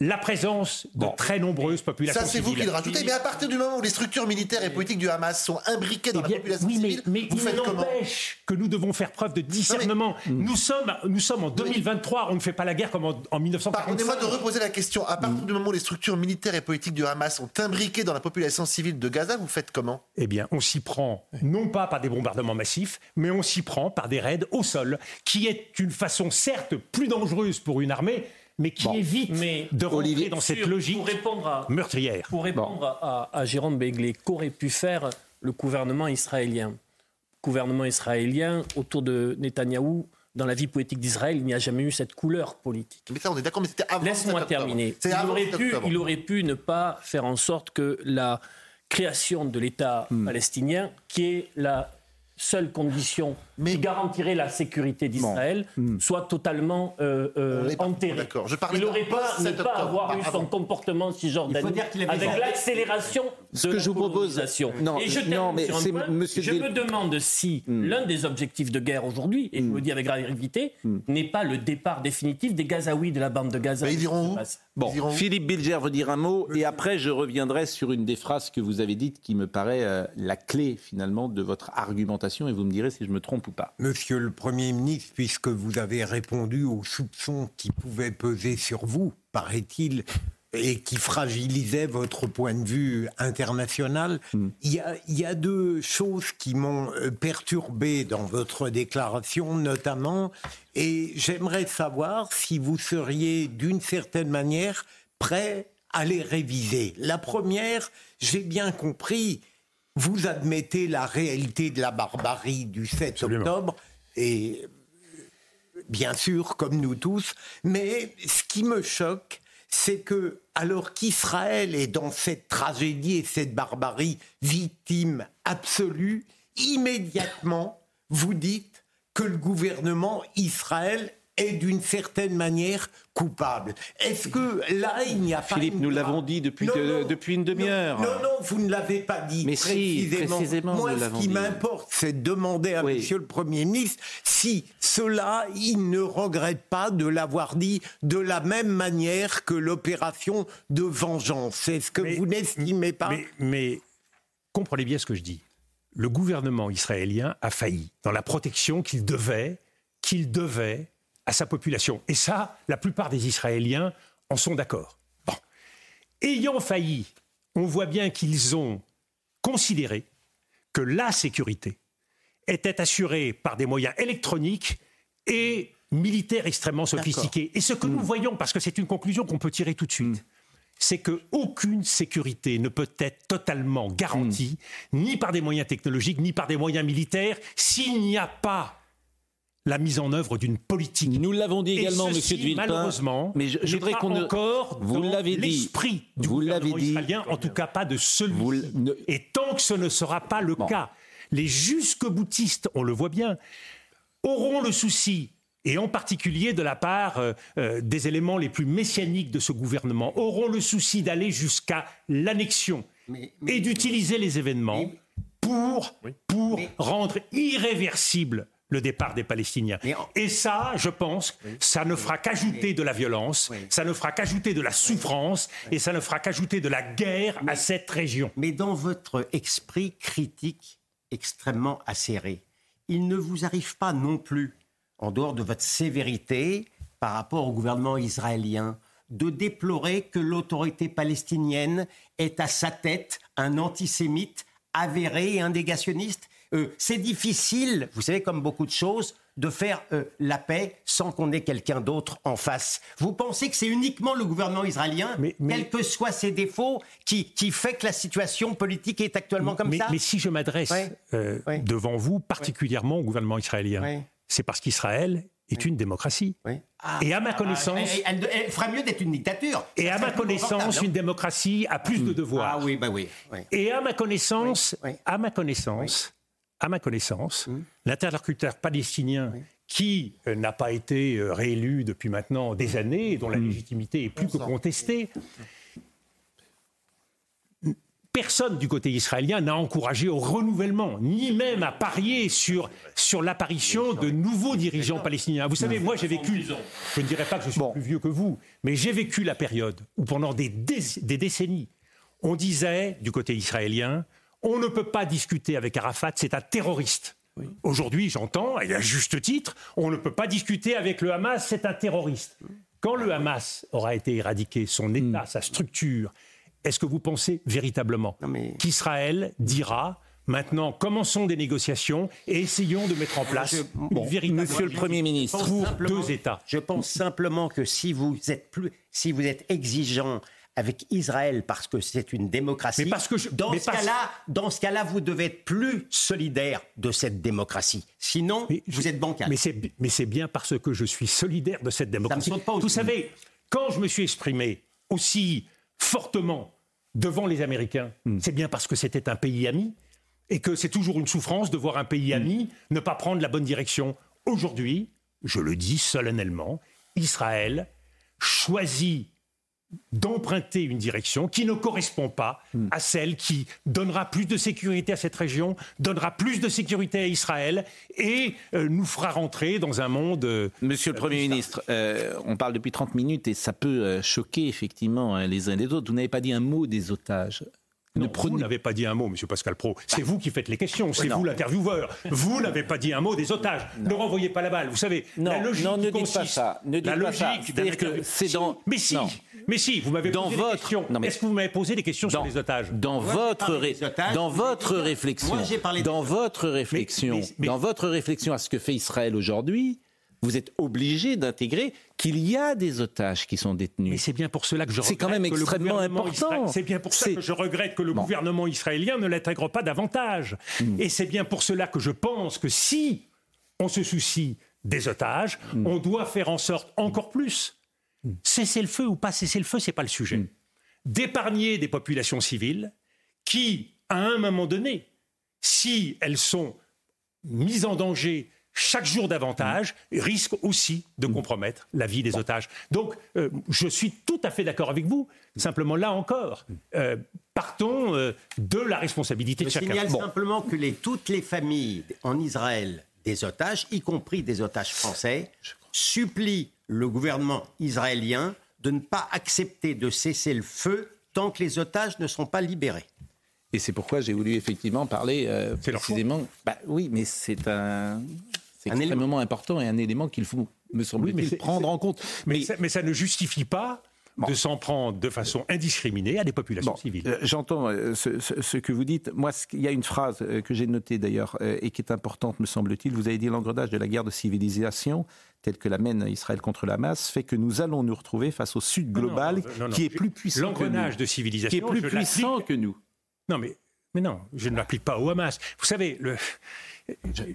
Speaker 2: la présence de très nombreuses populations
Speaker 4: Ça, c'est vous qui le rajoutez. Mais à partir du moment où les structures militaires et politiques du Hamas sont imbriquées dans
Speaker 2: Eh bien,
Speaker 4: la population
Speaker 2: oui,
Speaker 4: civile,
Speaker 2: mais
Speaker 4: vous
Speaker 2: il
Speaker 4: faites comment
Speaker 2: n'empêche que nous devons faire preuve de discernement. nous, sommes, nous sommes en 2023, on ne fait pas la guerre comme en, en 1945.
Speaker 4: Pardonnez-moi de reposer la question. À partir du moment où les structures militaires et politiques du Hamas sont imbriquées dans la population civile de Gaza, vous faites comment?
Speaker 2: Eh bien, on s'y prend non pas par des bombardements massifs, mais on s'y prend par des raids au sol, qui est une façon certes plus dangereuse pour une armée, mais qui évite
Speaker 5: Mais
Speaker 2: de rentrer
Speaker 1: Olivier,
Speaker 2: dans cette logique
Speaker 5: Pour répondre à,
Speaker 2: meurtrière.
Speaker 5: pour répondre à, à Jérôme Begley, qu'aurait pu faire le gouvernement israélien? Le gouvernement israélien, autour de Netanyahou, dans la vie politique d'Israël, il n'y a jamais eu cette couleur politique.
Speaker 4: Mais ça, on est d'accord, mais c'était avant. le 7
Speaker 5: Laisse-moi terminer.
Speaker 4: C'est
Speaker 5: Il
Speaker 4: avant
Speaker 5: aurait,
Speaker 4: le 7
Speaker 5: pu,
Speaker 4: octobre.
Speaker 5: il aurait pu ne pas faire en sorte que la création de l'État
Speaker 4: Hmm.
Speaker 5: palestinien, qui est la seule condition
Speaker 4: Mais-
Speaker 5: qui garantirait la sécurité d'Israël, soit totalement euh, euh, enterrée.
Speaker 4: d'accord. Je parlais
Speaker 5: il n'aurait pas, ne
Speaker 4: post-7
Speaker 5: pas avoir
Speaker 4: pas
Speaker 5: eu
Speaker 4: avant.
Speaker 5: son comportement cisjordanien avec l'accélération de
Speaker 1: que
Speaker 5: la
Speaker 1: je vous propose-
Speaker 5: colonisation.
Speaker 1: Non,
Speaker 5: Et je
Speaker 1: non, mais
Speaker 5: sur un
Speaker 1: c'est
Speaker 5: point.
Speaker 1: Monsieur
Speaker 5: Je
Speaker 1: Del-
Speaker 5: me demande si l'un des objectifs de guerre aujourd'hui, et je le dis avec gravité, n'est pas le départ définitif des Gazaouis de la bande de Gaza.
Speaker 4: Mais ils iront où
Speaker 1: Bon,
Speaker 4: iront
Speaker 1: Philippe Bilger veut dire un mot et après je reviendrai sur une des phrases que vous avez dites qui me paraît euh, la clé finalement de votre argumentation et vous me direz si je me trompe ou pas.
Speaker 6: Monsieur le Premier ministre, puisque vous avez répondu aux soupçons qui pouvaient peser sur vous, paraît-il, et qui fragilisaient votre point de vue international, il y, a, il y a deux choses qui m'ont euh, perturbé dans votre déclaration, notamment, et j'aimerais savoir si vous seriez d'une certaine manière prêt à les réviser. La première, j'ai bien compris, vous admettez la réalité de la barbarie du 7
Speaker 2: Absolument.
Speaker 6: octobre, et euh, bien sûr, comme nous tous, mais ce qui me choque, c'est que, alors qu'Israël est dans cette tragédie et cette barbarie victime absolue, immédiatement, vous dites que le gouvernement Israël est d'une certaine manière coupable. Est-ce que là, il n'y a pas...
Speaker 1: Philippe, nous l'avons dit depuis
Speaker 6: Non,
Speaker 1: de-
Speaker 6: non,
Speaker 1: depuis une demi-heure.
Speaker 6: Non, non, vous ne l'avez pas dit
Speaker 1: Mais si,
Speaker 6: précisément. Moi,
Speaker 1: nous
Speaker 6: ce qui m'importe, c'est de demander à
Speaker 1: Oui.
Speaker 6: Monsieur le Premier ministre si cela, il ne regrette pas de l'avoir dit de la même manière que l'opération de vengeance. Est-ce que
Speaker 2: Mais-
Speaker 6: vous n'estimez pas
Speaker 2: Mais, mais comprenez bien ce que je dis. Le gouvernement israélien a failli dans la protection qu'il devait, qu'il devait à sa population. Et ça, la plupart des Israéliens en sont d'accord. Bon. Ayant failli, on voit bien qu'ils ont considéré que la sécurité était assurée par des moyens électroniques et militaires extrêmement sophistiqués. Et ce que nous voyons, parce que c'est une conclusion qu'on peut tirer tout de suite, c'est qu'aucune sécurité ne peut être totalement garantie, ni par des moyens technologiques, ni par des moyens militaires, s'il n'y a pas la mise en œuvre d'une politique.
Speaker 1: Nous l'avons dit également,
Speaker 2: ceci,
Speaker 1: Monsieur de Villepin.
Speaker 2: malheureusement,
Speaker 1: mais je, voudrais qu'on ne-
Speaker 2: encore
Speaker 1: Vous l'avez dit.
Speaker 2: l'esprit du
Speaker 1: Vous l'avez
Speaker 2: gouvernement
Speaker 1: dit.
Speaker 2: israélien, en tout cas pas de celui
Speaker 1: ne-
Speaker 2: Et tant que ce ne sera pas le cas, les jusque-boutistes, on le voit bien, auront le souci, et en particulier de la part euh, euh, des éléments les plus messianiques de ce gouvernement, auront le souci d'aller jusqu'à l'annexion
Speaker 3: Mais- mais-
Speaker 2: et d'utiliser les événements
Speaker 3: Mais-
Speaker 2: pour, pour
Speaker 3: Mais-
Speaker 2: rendre irréversible le départ des Palestiniens. Et ça, je pense, ça ne fera qu'ajouter de la violence, ça ne fera qu'ajouter de la souffrance, et ça ne fera qu'ajouter de la guerre à cette région.
Speaker 3: Mais dans votre esprit critique extrêmement acéré, il ne vous arrive pas non plus, en dehors de votre sévérité par rapport au gouvernement israélien, de déplorer que l'autorité palestinienne est à sa tête un antisémite avéré et un négationniste Euh, c'est difficile, vous savez, comme beaucoup de choses, de faire euh, la paix sans qu'on ait quelqu'un d'autre en face. Vous pensez que c'est uniquement le gouvernement israélien,
Speaker 2: Mais- mais-
Speaker 3: quels que soient ses défauts, qui, qui fait que la situation politique est actuellement comme
Speaker 2: mais,
Speaker 3: ça
Speaker 2: mais si je m'adresse euh, devant vous, particulièrement au gouvernement israélien, c'est parce qu'Israël est une démocratie.
Speaker 3: Ah,
Speaker 2: Et à ma
Speaker 3: ah,
Speaker 2: connaissance-
Speaker 3: elle, elle- elle fera mieux d'être une dictature.
Speaker 2: Et à ma connaissance, une démocratie a plus de devoirs.
Speaker 3: Ah oui, bah oui.
Speaker 2: Et à ma connaissance, à ma connaissance, à ma connaissance, l'interlocuteur palestinien qui euh, n'a pas été euh, réélu depuis maintenant des années et dont la légitimité est plus que contestée, personne du côté israélien n'a encouragé au renouvellement, ni même à parier sur, sur l'apparition de nouveaux dirigeants palestiniens. Vous savez, moi j'ai vécu, je ne dirais pas que je suis plus vieux que vous, mais j'ai vécu la période où pendant des, dé- des décennies, on disait du côté israélien, on ne peut pas discuter avec Arafat, c'est un terroriste. Aujourd'hui, j'entends, et à juste titre, on ne peut pas discuter avec le Hamas, c'est un terroriste. Quand le Hamas aura été éradiqué, son État, sa structure, est-ce que vous pensez véritablement
Speaker 3: mais-
Speaker 2: qu'Israël dira maintenant commençons des négociations et essayons de mettre en place
Speaker 3: Je-
Speaker 2: une véritable
Speaker 1: Monsieur le Premier ministre,
Speaker 2: pour deux États
Speaker 3: Je pense simplement que si vous êtes plus, si vous êtes exigeant avec Israël parce que c'est une démocratie,
Speaker 2: Mais parce que je-
Speaker 3: dans
Speaker 2: mais
Speaker 3: ce
Speaker 2: parce-
Speaker 3: cas-là, dans ce cas-là, vous devez être plus solidaire de cette démocratie. Sinon,
Speaker 2: Mais
Speaker 3: vous
Speaker 2: je-
Speaker 3: êtes bancal.
Speaker 2: Mais c'est, mais c'est bien parce que je suis solidaire de cette démocratie.
Speaker 3: saute pas aux
Speaker 2: Vous savez, quand je me suis exprimé aussi fortement devant les Américains,
Speaker 3: Hmm.
Speaker 2: c'est bien parce que c'était un pays ami et que c'est toujours une souffrance de voir un pays
Speaker 3: Hmm.
Speaker 2: ami ne pas prendre la bonne direction. Aujourd'hui, je le dis solennellement, Israël choisit d'emprunter une direction qui ne correspond pas
Speaker 1: Hmm.
Speaker 2: à celle qui donnera plus de sécurité à cette région, donnera plus de sécurité à Israël et euh, nous fera rentrer dans un monde... euh,
Speaker 1: Monsieur le Premier ministre, euh, on parle depuis 30 minutes et ça peut choquer effectivement hein, les uns et les autres. Vous n'avez pas dit un mot des otages. Ne
Speaker 2: non,
Speaker 1: prenez-
Speaker 2: Vous n'avez pas dit un mot, Monsieur Pascal Pro. C'est vous qui faites les questions, c'est vous l'intervieweur. Vous n'avez pas dit un mot des otages. Ne renvoyez pas la balle. Vous savez,
Speaker 1: Non,
Speaker 2: la logique
Speaker 1: non, ne
Speaker 2: qui
Speaker 1: dites pas
Speaker 2: consiste,
Speaker 1: ça. Ne dites
Speaker 2: la
Speaker 1: pas
Speaker 2: logique
Speaker 1: ça.
Speaker 2: d'un
Speaker 1: C'est-à-dire que c'est dans-
Speaker 2: Mais si,
Speaker 1: Non.
Speaker 2: mais si, vous m'avez
Speaker 1: Dans
Speaker 2: posé
Speaker 1: votre-
Speaker 2: des questions.
Speaker 1: Non, mais-
Speaker 2: Est-ce que vous m'avez posé des questions
Speaker 1: dans,
Speaker 2: sur les otages
Speaker 1: dans
Speaker 3: Moi,
Speaker 1: votre ré-
Speaker 3: otages,
Speaker 1: dans votre réflexion,
Speaker 3: Moi, j'ai parlé
Speaker 1: dans votre réflexion,
Speaker 2: mais- mais-
Speaker 1: dans votre réflexion à ce que fait Israël aujourd'hui, vous êtes obligé d'intégrer qu'il y a des otages qui sont détenus.
Speaker 2: c'est bien pour cela que je
Speaker 1: C'est quand
Speaker 2: regrette
Speaker 1: même
Speaker 2: que le
Speaker 1: extrêmement
Speaker 2: gouvernement
Speaker 1: important.
Speaker 2: C'est bien pour ça que je regrette que le
Speaker 1: Bon.
Speaker 2: gouvernement israélien ne l'intègre pas davantage.
Speaker 1: Hmm.
Speaker 2: Et c'est bien pour cela que je pense que si on se soucie des otages,
Speaker 1: Hmm.
Speaker 2: on doit faire en sorte encore plus. Cesser le feu ou pas cesser le feu, c'est pas le sujet.
Speaker 1: Hmm.
Speaker 2: D'épargner des populations civiles qui, à un moment donné, si elles sont mises en danger chaque jour davantage, risquent aussi de compromettre la vie des otages. Donc, euh, je suis tout à fait d'accord avec vous. Simplement, là encore, euh, partons euh, de la responsabilité
Speaker 3: Je
Speaker 2: de chacun.
Speaker 3: signale
Speaker 2: Bon.
Speaker 3: simplement que les- toutes les familles en Israël des otages, y compris des otages français, supplient le gouvernement israélien de ne pas accepter de cesser le feu tant que les otages ne seront pas libérés.
Speaker 1: Et c'est pourquoi j'ai voulu effectivement parler euh, précisément. Bah, oui, mais c'est un, c'est
Speaker 3: Un
Speaker 1: extrêmement important et un élément qu'il faut, me semble-t-il, prendre en compte.
Speaker 2: Mais, ça, mais ça ne justifie pas de s'en prendre de façon indiscriminée à des populations
Speaker 1: Bon,
Speaker 2: civiles.
Speaker 1: euh, J'entends euh, ce, ce- ce que vous dites. Moi, ce- il y a une phrase euh, que j'ai notée d'ailleurs et qui est importante, me semble-t-il. Vous avez dit l'engrenage de la guerre de civilisation, telle que la mène Israël contre la masse, fait que nous allons nous retrouver face au Sud global
Speaker 2: non, non, non.
Speaker 1: qui est plus puissant que nous.
Speaker 2: L'engrenage de civilisation,
Speaker 1: Qui est plus puissant que nous.
Speaker 2: Non, mais, mais non, je ne l'applique pas au Hamas. Vous savez, le-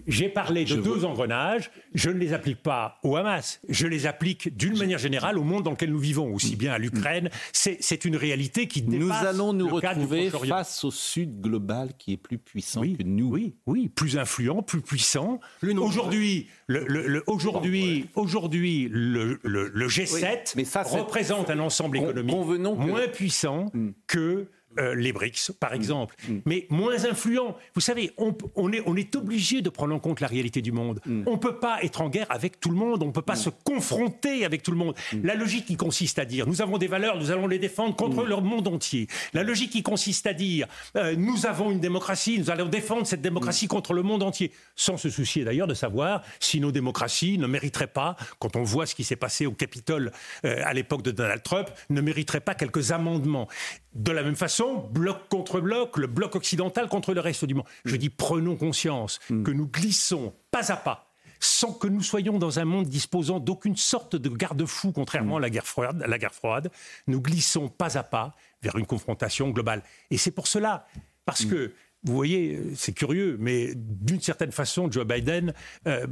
Speaker 2: j'ai parlé de
Speaker 1: Je
Speaker 2: deux
Speaker 1: veux-
Speaker 2: engrenages, je ne les applique pas au Hamas, je les applique d'une manière générale au monde dans lequel nous vivons, aussi bien à l'Ukraine. C'est une réalité qui dépasse
Speaker 1: Nous allons nous
Speaker 2: le
Speaker 1: retrouver face au Sud global qui est plus puissant
Speaker 2: oui,
Speaker 1: que nous.
Speaker 2: Oui, oui, plus influent, plus puissant.
Speaker 3: Plus nombreux.
Speaker 2: Aujourd'hui, le, le- le- aujourd'hui, aujourd'hui, le, le- le G7
Speaker 1: Oui, mais ça, c'est-
Speaker 2: représente un ensemble
Speaker 1: Con-
Speaker 2: économique
Speaker 1: que-
Speaker 2: moins puissant que euh, les BRICS, par exemple, mais moins influent. Vous savez, on, on est, on est obligé de prendre en compte la réalité du monde. On ne peut pas être en guerre avec tout le monde, on ne peut pas se confronter avec tout le monde. La logique qui consiste à dire, nous avons des valeurs, nous allons les défendre contre le monde entier. La logique qui consiste à dire, euh, nous avons une démocratie, nous allons défendre cette démocratie contre le monde entier, sans se soucier d'ailleurs de savoir si nos démocraties ne mériteraient pas, quand on voit ce qui s'est passé au Capitole euh, à l'époque de Donald Trump, ne mériteraient pas quelques amendements. De la même façon, bloc contre bloc, le bloc occidental contre le reste du monde. Je dis prenons conscience
Speaker 1: Mm.
Speaker 2: que nous glissons pas à pas sans que nous soyons dans un monde disposant d'aucune sorte de garde-fou, contrairement à la guerre, froide, à la guerre froide, nous glissons pas à pas vers une confrontation globale. Et c'est pour cela, parce que, vous voyez, euh, c'est curieux, mais d'une certaine façon, Joe Biden euh,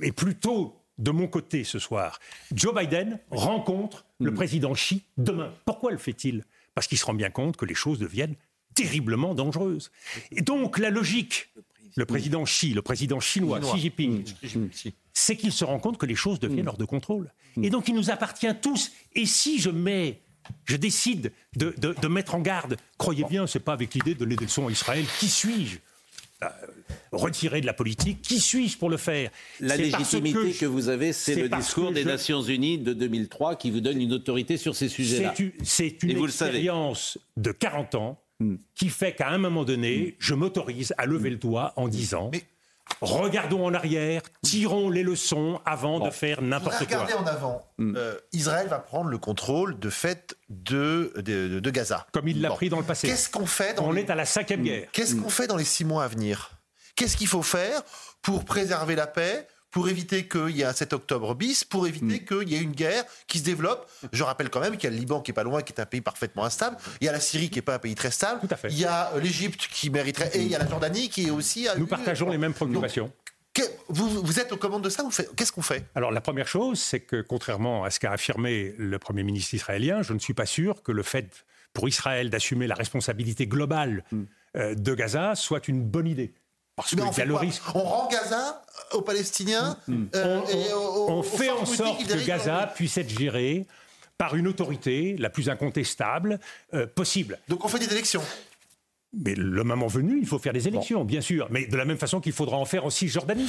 Speaker 2: est plutôt de mon côté ce soir. Joe Biden rencontre le président Xi demain. Pourquoi le fait-il? Parce qu'il se rend bien compte que les choses deviennent terriblement dangereuses. Et donc la logique, le président Xi, le président chinois, Xi Jinping, c'est qu'il se rend compte que les choses deviennent hors de contrôle. Et donc il nous appartient tous. Et si je mets, je décide de, de- de mettre en garde, croyez bien, c'est pas avec l'idée de donner des leçons à Israël. Qui suis-je? Retirer de la politique, qui suis-je pour le faire?
Speaker 1: La légitimité que, vous avez, c'est le discours des
Speaker 2: je-
Speaker 1: Nations Unies de 2003 qui vous donne une autorité sur ces sujets-là.
Speaker 2: C'est une.
Speaker 1: Hmm.
Speaker 2: expérience de 40 ans qui fait qu'à un moment donné, je m'autorise à lever le doigt en disant
Speaker 4: Mais-
Speaker 2: regardons en arrière, tirons les leçons avant de faire n'importe quoi.
Speaker 4: Regardez en avant.
Speaker 1: Hmm.
Speaker 4: Euh, Israël va prendre le contrôle de fait de, de, de Gaza.
Speaker 2: Comme il l'a
Speaker 4: Bon.
Speaker 2: pris dans le passé.
Speaker 4: Qu'est-ce qu'on fait dans
Speaker 2: On
Speaker 4: les-
Speaker 2: est à la cinquième guerre.
Speaker 4: Qu'est-ce qu'on fait dans les six mois à venir? Qu'est-ce qu'il faut faire pour préserver la paix pour éviter qu'il y ait un 7 octobre bis, pour éviter
Speaker 2: Mm.
Speaker 4: qu'il y ait une guerre qui se développe. Je rappelle quand même qu'il y a le Liban qui est pas loin, qui est un pays parfaitement instable. Il y a la Syrie qui est pas un pays très stable.
Speaker 2: Tout à fait.
Speaker 4: Il y a euh, l'Égypte qui mériterait, et il y a la Jordanie qui est aussi.
Speaker 2: Nous
Speaker 4: eu-
Speaker 2: partageons les mêmes préoccupations.
Speaker 4: Vous, vous êtes aux commandes de ça Qu'est-ce qu'on fait?
Speaker 2: Alors la première chose, c'est que contrairement à ce qu'a affirmé le Premier ministre israélien, je ne suis pas sûr que le fait pour Israël d'assumer la responsabilité globale euh, de Gaza soit une bonne idée. Parce qu'il
Speaker 4: on,
Speaker 2: y a
Speaker 4: fait
Speaker 2: le
Speaker 4: quoi
Speaker 2: risque.
Speaker 4: on rend Gaza aux Palestiniens euh,
Speaker 2: on,
Speaker 4: et aux-
Speaker 2: on
Speaker 4: aux
Speaker 2: fait en sorte que Gaza puisse être géré par une autorité la plus incontestable euh, possible.
Speaker 4: Donc on fait des élections.
Speaker 2: Mais le moment venu, il faut faire des élections, bien sûr. Mais de la même façon qu'il faudra en faire en Cisjordanie.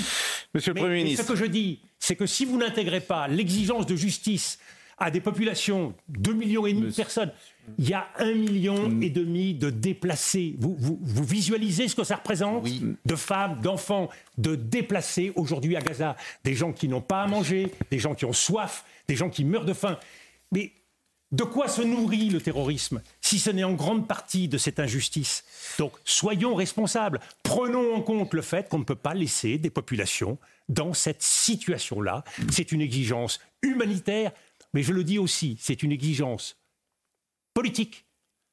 Speaker 1: Monsieur le
Speaker 2: Mais-
Speaker 1: Premier
Speaker 2: mais
Speaker 1: ministre.
Speaker 2: ce que je dis, c'est que si vous n'intégrez pas l'exigence de justice à des populations, 2 millions et demi de personnes, il y a un million et demi de déplacés. Vous, vous- vous visualisez ce que ça représente De femmes, d'enfants, de déplacés aujourd'hui à Gaza? Des gens qui n'ont pas à manger, des gens qui ont soif, des gens qui meurent de faim. Mais de quoi se nourrit le terrorisme si ce n'est en grande partie de cette injustice? Donc soyons responsables. Prenons en compte le fait qu'on ne peut pas laisser des populations dans cette situation-là. C'est une exigence humanitaire, mais je le dis aussi, c'est une exigence politique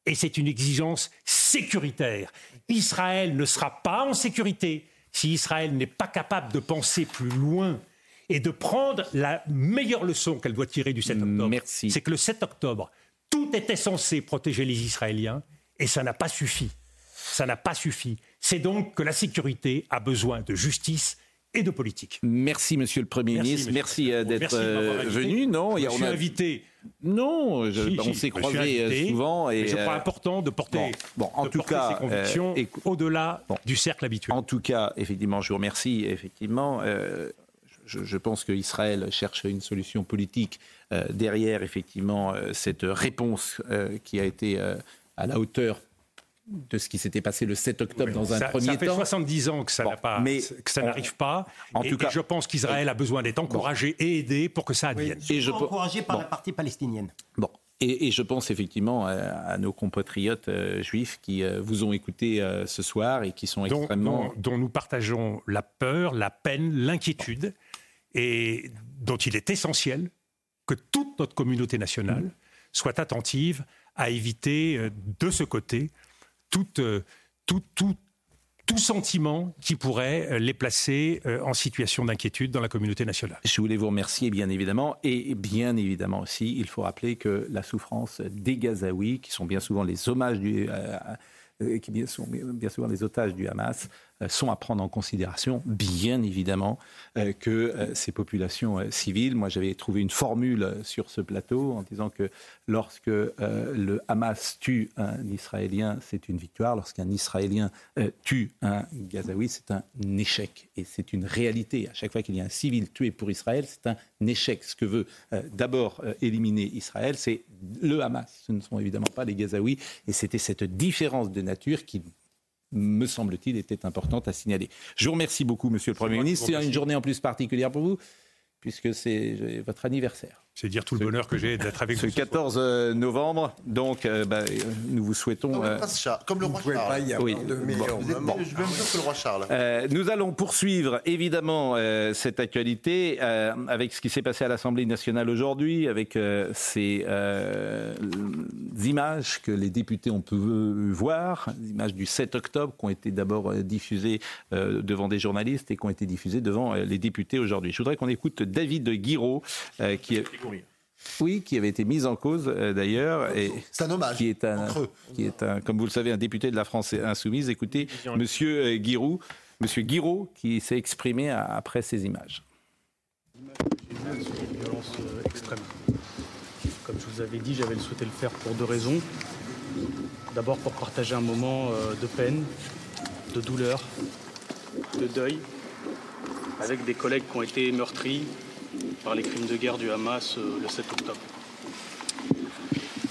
Speaker 2: et c'est une exigence sécuritaire. Israël ne sera pas en sécurité si Israël n'est pas capable de penser plus loin et de prendre la meilleure leçon qu'elle doit tirer du 7 octobre.
Speaker 1: Merci.
Speaker 2: C'est que le 7 octobre, tout était censé protéger les Israéliens et ça n'a pas suffi. Ça n'a pas suffi. C'est donc que la sécurité a besoin de justice et de politique.
Speaker 1: Merci, Monsieur le Premier
Speaker 2: Merci,
Speaker 1: ministre. Merci euh, d'être euh, venu. Non,
Speaker 2: Je
Speaker 1: y a-
Speaker 2: me
Speaker 1: on
Speaker 2: suis
Speaker 1: a-
Speaker 2: invité.
Speaker 1: Non, je-
Speaker 2: Si,
Speaker 1: on
Speaker 2: si,
Speaker 1: s'est
Speaker 2: me
Speaker 1: croisés euh,
Speaker 2: invité,
Speaker 1: souvent. Et,
Speaker 2: mais je crois important de porter,
Speaker 1: bon, bon, en
Speaker 2: de
Speaker 1: tout
Speaker 2: porter
Speaker 1: cas,
Speaker 2: ses convictions
Speaker 1: euh,
Speaker 2: au-delà
Speaker 1: Bon.
Speaker 2: du cercle habituel.
Speaker 1: En tout cas, effectivement, je vous remercie. Effectivement, euh, je, je pense qu'Israël cherche une solution politique euh, derrière, effectivement, cette réponse qui a été à la hauteur de ce qui s'était passé le 7 octobre dans un
Speaker 2: ça,
Speaker 1: premier
Speaker 2: ça fait
Speaker 1: temps.
Speaker 2: 70 ans que ça
Speaker 1: Bon,
Speaker 2: n'a pas,
Speaker 1: mais
Speaker 2: que ça
Speaker 1: on-
Speaker 2: n'arrive pas.
Speaker 1: en
Speaker 2: et,
Speaker 1: tout
Speaker 2: et
Speaker 1: cas-
Speaker 2: je pense qu'Israël a besoin d'être encouragé et aidé pour que ça advienne.
Speaker 1: Et je-
Speaker 3: encouragé par
Speaker 1: bon.
Speaker 3: la partie palestinienne.
Speaker 1: Bon. Et, et je pense effectivement à, à nos compatriotes euh, juifs qui euh, vous ont écouté euh, ce soir et qui sont
Speaker 2: dont,
Speaker 1: extrêmement.
Speaker 2: dont- dont nous partageons la peur, la peine, l'inquiétude, et dont il est essentiel que toute notre communauté nationale
Speaker 1: Mmh.
Speaker 2: soit attentive à éviter euh, de ce côté euh, tout, sentiment qui pourrait euh, les placer euh, en situation d'inquiétude dans la communauté nationale.
Speaker 1: Je voulais vous remercier, bien évidemment. Et bien évidemment aussi, il faut rappeler que la souffrance des Gazaouis, qui sont bien souvent les hommages du. qui sont bien souvent les otages du Hamas, sont à prendre en considération, bien évidemment, euh, que euh, ces populations euh, civiles. Moi, j'avais trouvé une formule euh, sur ce plateau en disant que lorsque euh, le Hamas tue un Israélien, c'est une victoire. Lorsqu'un Israélien euh, tue un Gazaoui, c'est un échec. Et c'est une réalité. À chaque fois qu'il y a un civil tué pour Israël, c'est un échec. Ce que veut euh, d'abord euh, éliminer Israël, c'est le Hamas. Ce ne sont évidemment pas les Gazaouis. Et c'était cette différence de nature qui me semble-t-il, était importante à signaler. Je vous remercie beaucoup, Monsieur le Premier ministre. C'est une journée en plus particulière pour vous, puisque c'est votre anniversaire.
Speaker 2: C'est dire tout le bonheur que j'ai d'être avec
Speaker 1: Ce
Speaker 2: vous.
Speaker 1: 14 euh, novembre, donc euh, bah, euh, nous vous souhaitons.
Speaker 4: Comme le
Speaker 1: euh,
Speaker 4: Charles, comme le roi
Speaker 6: pas
Speaker 4: Charles.
Speaker 6: y avoir
Speaker 1: Oui.
Speaker 6: de meilleur
Speaker 4: Vous êtes
Speaker 6: moment.
Speaker 4: même plus que le roi Charles.
Speaker 1: Euh, nous allons poursuivre évidemment euh, cette actualité euh, avec ce qui s'est passé à l'Assemblée nationale aujourd'hui, avec euh, ces euh, images que les députés ont pu voir, les images du 7 octobre qui ont été d'abord diffusées euh, devant des journalistes et qui ont été diffusées devant euh, les députés aujourd'hui. Je voudrais qu'on écoute David Guiraud, euh, qui, oui, qui avait été mis en cause euh, d'ailleurs.
Speaker 4: C'est un hommage.
Speaker 1: qui est un,
Speaker 4: creux.
Speaker 1: qui est un, comme vous le savez, un député de la France insoumise. Écoutez, Monsieur euh, Guiraud, Monsieur Guiraud, qui s'est exprimé à- après ces images.
Speaker 7: une violence euh, extrême. Comme je vous avais dit, j'avais souhaité le faire pour deux raisons. D'abord pour partager un moment euh, de peine, de douleur, de deuil, avec des collègues qui ont été meurtris par les crimes de guerre du Hamas euh, le 7 octobre.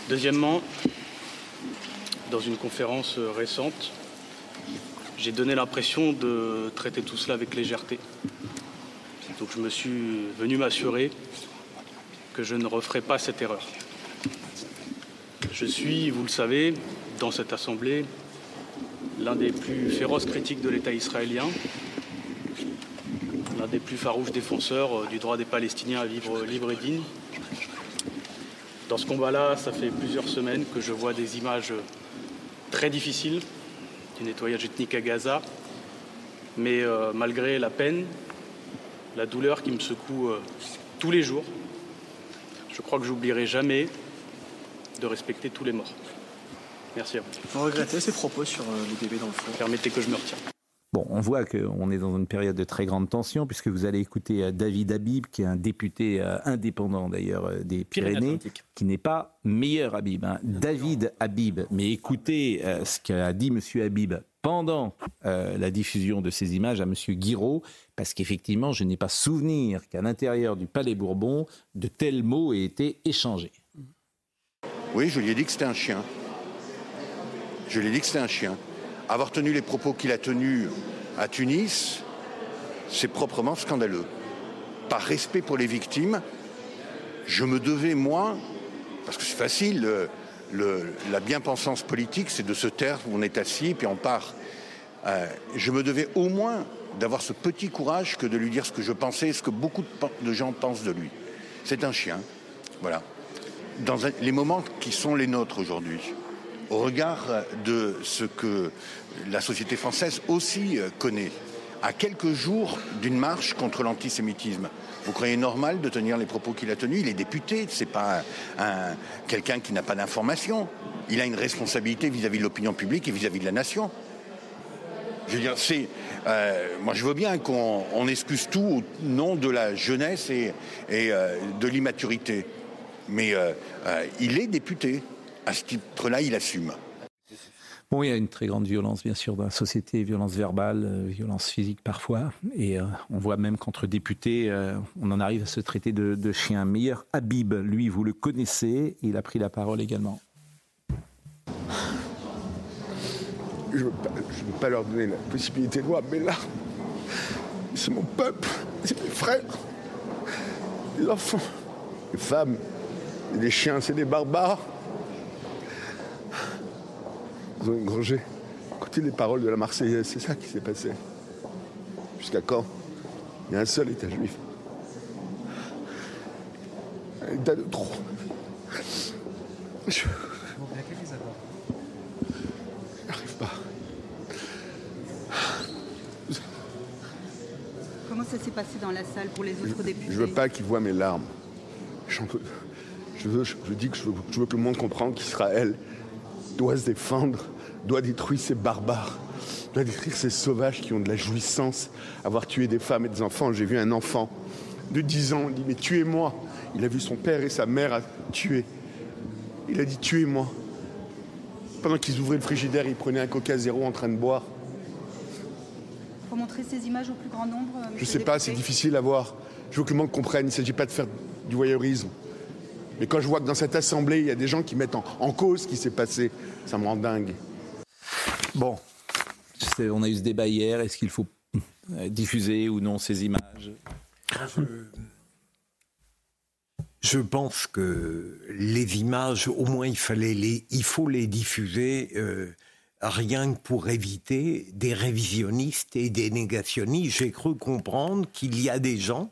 Speaker 7: Deuxièmement, dans une conférence euh, récente, j'ai donné l'impression de traiter tout cela avec légèreté. Donc je me suis venu m'assurer que je ne referai pas cette erreur. Je suis, vous le savez, dans cette Assemblée, l'un des plus féroces critiques de l'État israélien, des plus farouches défenseurs euh, du droit des Palestiniens à vivre libre et digne. Dans ce combat-là, ça fait plusieurs semaines que je vois des images très difficiles du nettoyage ethnique à Gaza, mais euh, malgré la peine, la douleur qui me secoue euh, tous les jours. Je crois que j'oublierai jamais de respecter tous les morts. Merci à vous.
Speaker 8: Vous regrettez ces propos sur euh, les bébés dans le fond?
Speaker 7: Permettez que je me retire.
Speaker 1: Bon, on voit qu'on est dans une période de très grande tension, puisque vous allez écouter euh, David Habib, qui est un député euh, indépendant d'ailleurs euh, des Pyrénées, qui n'est pas meilleur Habib. hein. David Habib. Mais écoutez euh, ce qu'a dit Monsieur Habib pendant euh, la diffusion de ces images à Monsieur Guiraud, parce qu'effectivement, je n'ai pas souvenir qu'à l'intérieur du Palais Bourbon, de tels mots aient été échangés.
Speaker 9: Oui, je lui ai dit que c'était un chien. Je lui ai dit que c'était un chien. Avoir tenu les propos qu'il a tenus à Tunis, c'est proprement scandaleux. Par respect pour les victimes, je me devais, moi, parce que c'est facile, le- le- la bien-pensance politique, c'est de se taire, on est assis, puis on part. Euh, je me devais au moins d'avoir ce petit courage que de lui dire ce que je pensais et ce que beaucoup de, gens pensent de lui. C'est un chien. Voilà dans les moments qui sont les nôtres aujourd'hui, au regard de ce que la société française aussi connaît, à quelques jours d'une marche contre l'antisémitisme, vous croyez normal de tenir les propos qu'il a tenus? Il est député, c'est pas un, un- quelqu'un qui n'a pas d'information. Il a une responsabilité vis-à-vis de l'opinion publique et vis-à-vis de la nation. Je veux dire, euh, moi, je veux bien qu'on on excuse tout au nom de la jeunesse et, euh, de l'immaturité. Mais euh, il est député. À ce titre-là, il assume.
Speaker 1: Bon, il y a une très grande violence, bien sûr, dans la société, violence verbale, euh, violence physique parfois. Et euh, on voit même qu'entre députés, euh, on en arrive à se traiter de, de chien. Meilleur Habib, lui, vous le connaissez, il a pris la parole également.
Speaker 10: Je ne veux, pas- je veux pas leur donner la possibilité de voir, mais là, c'est mon peuple, c'est mes frères, les enfants, les femmes, les chiens, c'est des barbares. Engrangé. Écoutez les paroles de la Marseillaise, c'est ça qui s'est passé. Jusqu'à quand? Il y a un seul État juif. Un État de trop. Je pas.
Speaker 11: Comment ça s'est passé dans la salle pour les autres députés?
Speaker 10: Je veux pas qu'ils voient mes larmes. Je, veux, je, je dis que je veux, je veux que le monde comprenne qu'Israël doit se défendre, doit détruire ces barbares, doit détruire ces sauvages qui ont de la jouissance, avoir tué des femmes et des enfants. J'ai vu un enfant de 10 ans, il dit mais tuez-moi. Il a vu son père et sa mère à tuer. Il a dit tuez-moi. Pendant qu'ils ouvraient le frigidaire, ils prenaient un coca zéro en train de boire.
Speaker 11: Faut montrer ces images au plus grand nombre euh,
Speaker 10: Je
Speaker 11: monsieur
Speaker 10: sais pas, c'est difficile à voir. Je veux que le monde comprenne, il ne s'agit pas de faire du voyeurisme. Mais quand je vois que dans cette assemblée, il y a des gens qui mettent en, en cause ce qui s'est passé, ça me rend dingue.
Speaker 1: Bon, on a eu ce débat hier, est-ce qu'il faut euh, diffuser ou non ces images?
Speaker 6: Je pense que les images, au moins il fallait les, il faut les diffuser. Euh, rien que pour éviter des révisionnistes et des négationnistes. J'ai cru comprendre qu'il y a des gens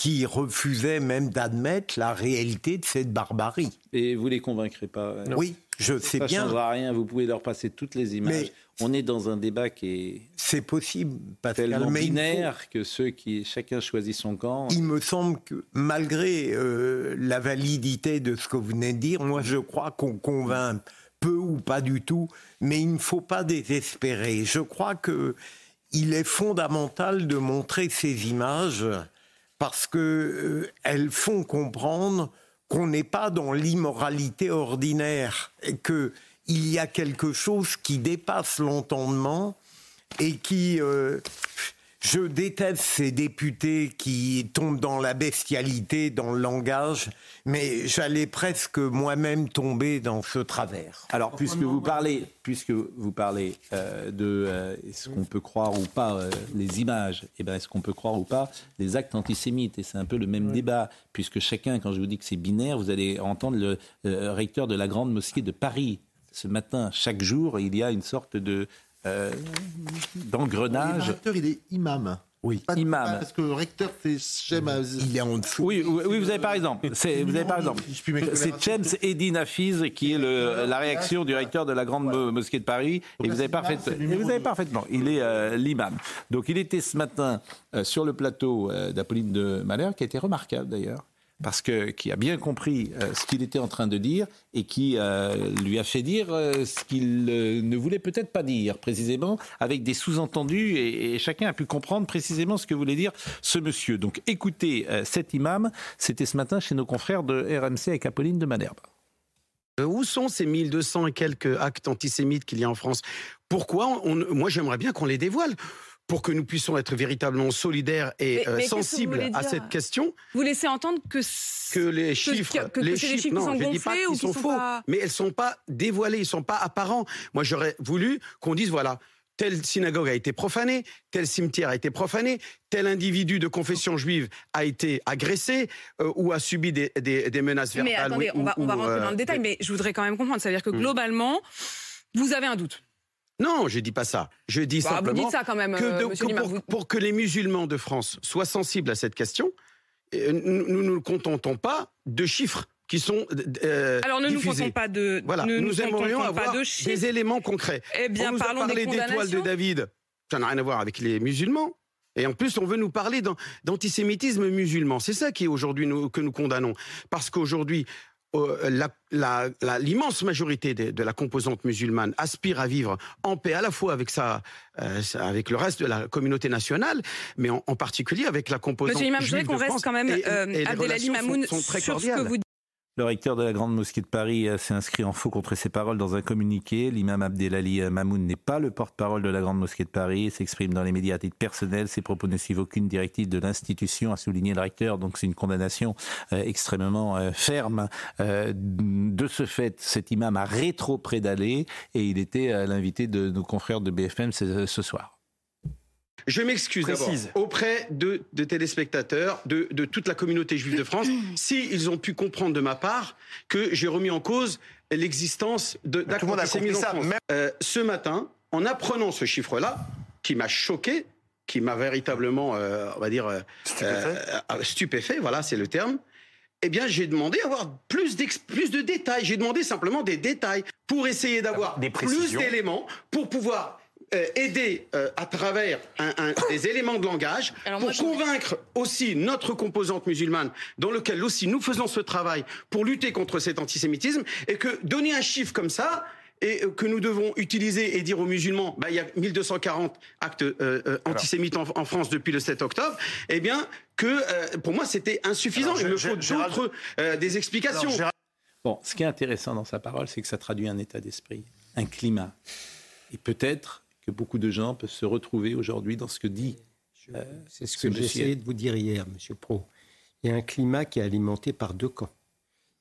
Speaker 6: qui refusaient même d'admettre la réalité de cette barbarie.
Speaker 1: Et vous les convaincrez pas
Speaker 6: Oui, je sais bien.
Speaker 1: Ça ne changera rien, vous pouvez leur passer toutes les images. On est dans un débat qui est
Speaker 6: c'est possible,
Speaker 1: tellement binaire que ceux qui chacun choisit son camp.
Speaker 6: Il me semble que malgré euh, la validité de ce que vous venez de dire, moi je crois qu'on convainc peu ou pas du tout, mais il ne faut pas désespérer. Je crois que il est fondamental de montrer ces images parce qu'elles euh, font comprendre qu'on n'est pas dans l'immoralité ordinaire et que il y a quelque chose qui dépasse l'entendement et qui euh, je déteste ces députés qui tombent dans la bestialité, dans le langage, mais j'allais presque moi-même tomber dans ce travers.
Speaker 1: Alors, puisque vous parlez, puisque vous parlez euh, de euh, est-ce qu'on peut croire ou pas euh, les images, et eh ben est-ce qu'on peut croire ou pas les actes antisémites? Et c'est un peu le même débat, puisque chacun, quand je vous dis que c'est binaire, vous allez entendre le recteur de la grande mosquée de Paris ce matin, chaque jour, il y a une sorte de euh, d'engrenage.
Speaker 4: Le recteur, il est imam.
Speaker 1: Oui, pas imam.
Speaker 4: parce que le recteur, c'est Chem.
Speaker 1: Il est en dessous. Oui, oui, vous avez par exemple. C'est, vous avez par exemple. C'est Chem Edin Hafiz qui est le, la réaction du recteur de la grande mosquée de Paris. Et vous avez, parfait, vous avez parfaitement. Il est euh, l'imam. Donc il était ce matin euh, sur le plateau d'Apolline de Malheur, qui a été remarquable d'ailleurs parce que qui a bien compris euh, ce qu'il était en train de dire et qui euh, lui a fait dire euh, ce qu'il ne voulait peut-être pas dire précisément, avec des sous-entendus et, chacun a pu comprendre précisément ce que voulait dire ce monsieur. Donc écoutez cet imam, c'était ce matin chez nos confrères de RMC avec Apolline de Manerbe.
Speaker 12: Où sont ces 1200 et quelques actes antisémites qu'il y a en France? Pourquoi Moi, j'aimerais bien qu'on les dévoile pour que nous puissions être véritablement solidaires et euh, sensibles à cette question.
Speaker 13: Vous laissez entendre que
Speaker 12: que les chiffres,
Speaker 13: que,
Speaker 12: les
Speaker 13: chiffres, sont gonflés ou
Speaker 12: sont, faux, mais elles sont pas dévoilées, ils sont pas apparents. Moi, j'aurais voulu qu'on dise voilà. Telle synagogue a été profanée, tel cimetière a été profané, tel individu de confession juive a été agressé euh, ou a subi des, des, menaces verbales.
Speaker 13: Mais attendez, on va, on va rentrer dans le euh, détail, mais je voudrais quand même comprendre. Ça veut dire que hmm. globalement, vous avez un doute.
Speaker 12: Non, je dis pas ça. Je dis bah, simplement
Speaker 13: vous ça quand même, que,
Speaker 12: euh, pour, que les musulmans de France soient sensibles à cette question, euh, nous ne nous contentons pas de chiffres qui sont
Speaker 13: euh, Alors ne nous contentons pas de
Speaker 12: voilà, nous, aimerions avoir des éléments concrets.
Speaker 13: Eh bien,
Speaker 12: on nous
Speaker 13: parlons
Speaker 12: a parlé d'étoiles de David. Ça n'a rien à voir avec les musulmans. Et en plus, on veut nous parler d'antisémitisme musulman. C'est ça qui est aujourd'hui que nous condamnons. Parce qu'aujourd'hui, l'immense majorité de, la composante musulmane aspire à vivre en paix à la fois avec sa, euh, avec le reste de la communauté nationale, mais en, particulier avec la composante Monsieur
Speaker 13: Imam, je voudrais qu'on reste quand même, euh, Abdelali Mamoun, sur ce que vous
Speaker 1: le recteur de la Grande Mosquée de Paris euh, s'est inscrit en faux contre ses paroles dans un communiqué. L'imam Abdelali euh, Mamoun n'est pas le porte-parole de la Grande Mosquée de Paris et s'exprime dans les médias à titre personnel. Ses propos ne suivent aucune directive de l'institution, a souligné le recteur. Donc c'est une condamnation euh, extrêmement ferme. de ce fait, cet imam a rétro-prédalé et il était l'invité de nos confrères de BFM ce soir.
Speaker 12: Je m'excuse d'abord auprès de, téléspectateurs, de, toute la communauté juive de France, s'ils ont pu comprendre de ma part que j'ai remis en cause l'existence d'actes antisémites en France. Euh, ce matin, en apprenant ce chiffre-là, qui m'a choqué, qui m'a véritablement, euh, on va dire, euh, stupéfait. voilà, c'est le terme. Eh bien, j'ai demandé à avoir plus, plus de détails. J'ai demandé simplement des détails pour essayer d'avoir plus d'éléments pour pouvoir euh, aider euh, à travers des éléments de langage pour convaincre aussi notre composante musulmane, dans lequel aussi nous faisons ce travail pour lutter contre cet antisémitisme, et que donner un chiffre comme ça, et que nous devons utiliser et dire aux musulmans, bah, il y a 1240 actes euh, antisémites en, France depuis le 7 octobre, eh bien, que pour moi c'était insuffisant. il me faut d'autres des explications.
Speaker 1: bon, ce qui est intéressant dans sa parole, c'est que ça traduit un état d'esprit, un climat. Et peut-être que beaucoup de gens peuvent se retrouver aujourd'hui dans ce que dit.
Speaker 3: Euh, c'est ce, que j'essayais de vous dire hier, Monsieur Pro. Il y a un climat qui est alimenté par deux camps.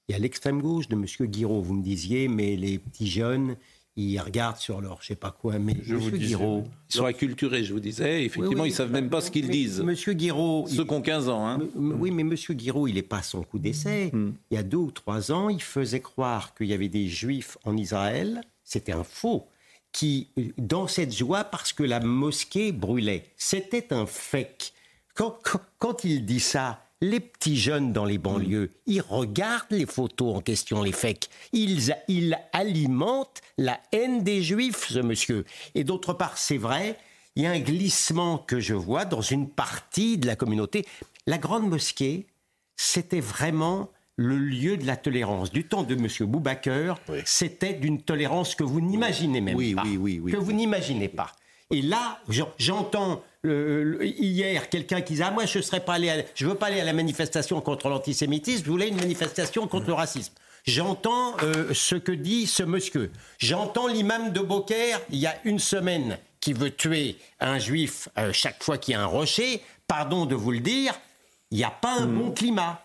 Speaker 3: Il y a l'extrême gauche de Monsieur Guiraud. Vous me disiez, mais les petits jeunes, ils regardent sur leur je sais pas quoi, mais
Speaker 1: je vous
Speaker 3: Guiraud.
Speaker 1: Ils sont acculturés, je vous disais. Effectivement,
Speaker 3: Oui, oui.
Speaker 1: ils savent même pas ce qu'ils disent.
Speaker 3: Monsieur Guiraud.
Speaker 1: Ceux qui ont 15 ans. Hein.
Speaker 3: M- Oui, mais Monsieur Guiraud, il n'est pas à son coup d'essai. Il y a deux ou trois ans, il faisait croire qu'il y avait des Juifs en Israël. C'était un faux. Qui, dans cette joie, parce que la mosquée brûlait. C'était un fake. Quand, quand- quand il dit ça, les petits jeunes dans les banlieues, ils regardent les photos en question, les fakes. Ils, ils alimentent la haine des Juifs, ce monsieur. Et d'autre part, c'est vrai, il y a un glissement que je vois dans une partie de la communauté. La grande mosquée, c'était vraiment le lieu de la tolérance. Du temps de M. Boubaker, c'était d'une tolérance que vous n'imaginez même pas. que vous n'imaginez pas. Et là, j'en- j'entends le- hier quelqu'un qui disait ah, moi je serais pas allé, à- je veux pas aller à la manifestation contre l'antisémitisme, je voulais une manifestation contre le racisme. J'entends euh, ce que dit ce monsieur. J'entends l'imam de Beaucaire il y a une semaine qui veut tuer un juif euh, chaque fois qu'il y a un rocher. Pardon de vous le dire, il n'y a pas un bon climat.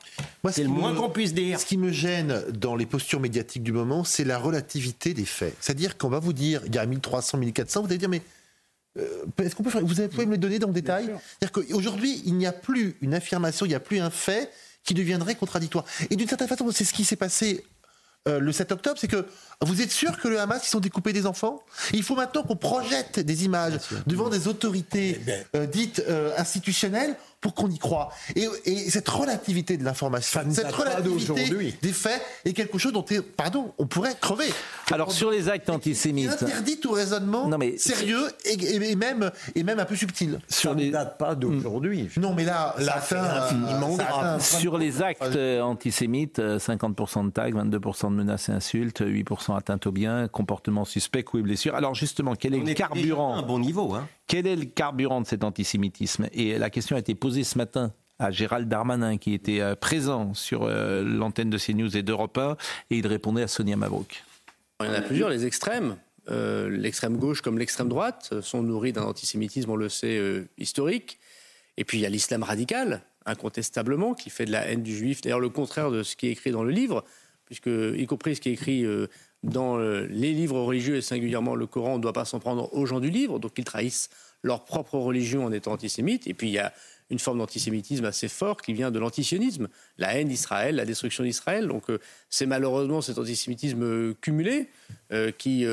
Speaker 3: C'est le moins qu'on puisse dire.
Speaker 4: Ce qui me gêne dans les postures médiatiques du moment, c'est la relativité des faits. C'est-à-dire qu'on va vous dire, il y a 1300, 1400, vous allez dire, mais euh, est-ce qu'on peut faire, vous avez- pouvez me les donner dans le détail C'est-à-dire qu'aujourd'hui, il n'y a plus une affirmation, il n'y a plus un fait qui deviendrait contradictoire. Et d'une certaine façon, c'est ce qui s'est passé euh, le 7 octobre, c'est que vous êtes sûr que le Hamas, ils sont découpés des enfants? Il faut maintenant qu'on projette des images devant des autorités euh, dites euh, institutionnelles pour qu'on y croit. Et, et cette relativité de l'information,
Speaker 6: ne
Speaker 4: cette relativité des faits est quelque chose dont, pardon, on pourrait crever.
Speaker 1: Alors sur les actes antisémites.
Speaker 4: interdit tout raisonnement sérieux et, et- et même, et même un peu subtil.
Speaker 1: Sur les...
Speaker 6: date pas d'aujourd'hui.
Speaker 4: Non, mais là, ça atteint, euh, ça atteint
Speaker 1: Sur les actes euh, antisémites, euh, 50% de tags, 22% de menaces et insultes, 8% atteintes aux biens, comportement suspect, coups et blessures. Alors justement, quel est
Speaker 3: On
Speaker 1: le carburant
Speaker 3: à un bon niveau. Hein.
Speaker 1: Quel est le carburant de cet antisémitisme? Et la question a été posée ce matin à Gérald Darmanin, qui était euh, présent sur euh, l'antenne de CNews et d'Europe 1, et il répondait à Sonia Mabrouk.
Speaker 14: Il y en a plusieurs, les extrêmes. Euh, l'extrême gauche comme l'extrême droite sont nourris d'un antisémitisme, on le sait, historique. Et puis il y a l'islam radical, incontestablement, qui fait de la haine du juif. D'ailleurs, le contraire de ce qui est écrit dans le livre, puisque, y compris ce qui est écrit dans euh, les livres religieux, et singulièrement le Coran, on ne doit pas s'en prendre aux gens du livre, donc ils trahissent leur propre religion en étant antisémites. Et puis il y a une forme d'antisémitisme assez fort qui vient de l'antisionisme, la haine d'Israël, la destruction d'Israël. Donc euh, c'est malheureusement cet antisémitisme euh, cumulé qui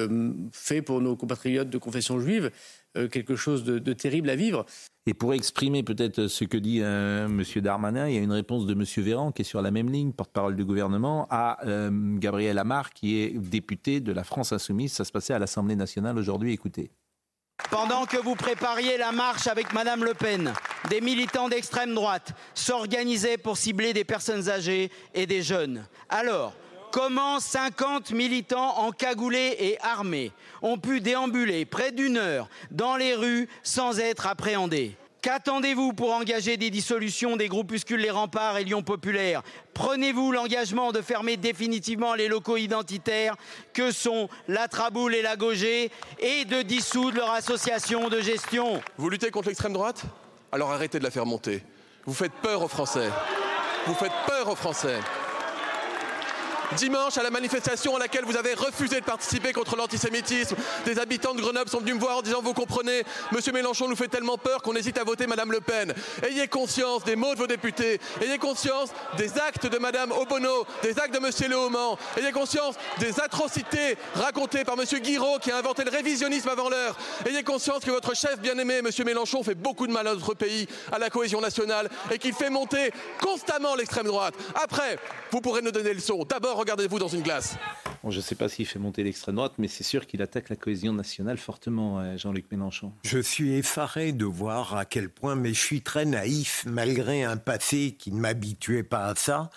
Speaker 14: fait pour nos compatriotes de confession juive quelque chose de, de terrible à vivre.
Speaker 1: Et pour exprimer peut-être ce que dit euh, M. Darmanin, il y a une réponse de M. Véran qui est sur la même ligne, porte-parole du gouvernement, à euh, Gabriel Amar, qui est député de la France Insoumise. Ça se passait à l'Assemblée nationale aujourd'hui. Écoutez.
Speaker 15: Pendant que vous prépariez la marche avec Madame Le Pen, des militants d'extrême droite s'organisaient pour cibler des personnes âgées et des jeunes. Alors, comment 50 militants encagoulés et armés ont pu déambuler près d'une heure dans les rues sans être appréhendés? Qu'attendez-vous pour engager des dissolutions des groupuscules Les Remparts et Lyon Populaire Prenez-vous l'engagement de fermer définitivement les locaux identitaires que sont la Traboule et la Gaugée et de dissoudre leur association de gestion?
Speaker 16: Vous luttez contre l'extrême droite? Alors arrêtez de la faire monter. Vous faites peur aux Français. Vous faites peur aux Français. Dimanche, à la manifestation à laquelle vous avez refusé de participer contre l'antisémitisme, des habitants de Grenoble sont venus me voir en disant Vous comprenez, Monsieur Mélenchon nous fait tellement peur qu'on hésite à voter Madame Le Pen. Ayez conscience des mots de vos députés, ayez conscience des actes de Madame Obono, des actes de Monsieur Lehoman, ayez conscience des atrocités racontées par Monsieur Guiraud qui a inventé le révisionnisme avant l'heure. Ayez conscience que votre chef bien-aimé, Monsieur Mélenchon, fait beaucoup de mal à notre pays, à la cohésion nationale, et qu'il fait monter constamment l'extrême droite. Après, vous pourrez nous donner des leçons. D'abord, regardez-vous dans une glace.
Speaker 1: Bon, je ne sais pas s'il fait monter l'extrême droite, mais c'est sûr qu'il attaque la cohésion nationale fortement, euh, Jean-Luc Mélenchon.
Speaker 6: Je suis effaré de voir à quel point, mais je suis très naïf, malgré un passé qui ne m'habituait pas à ça,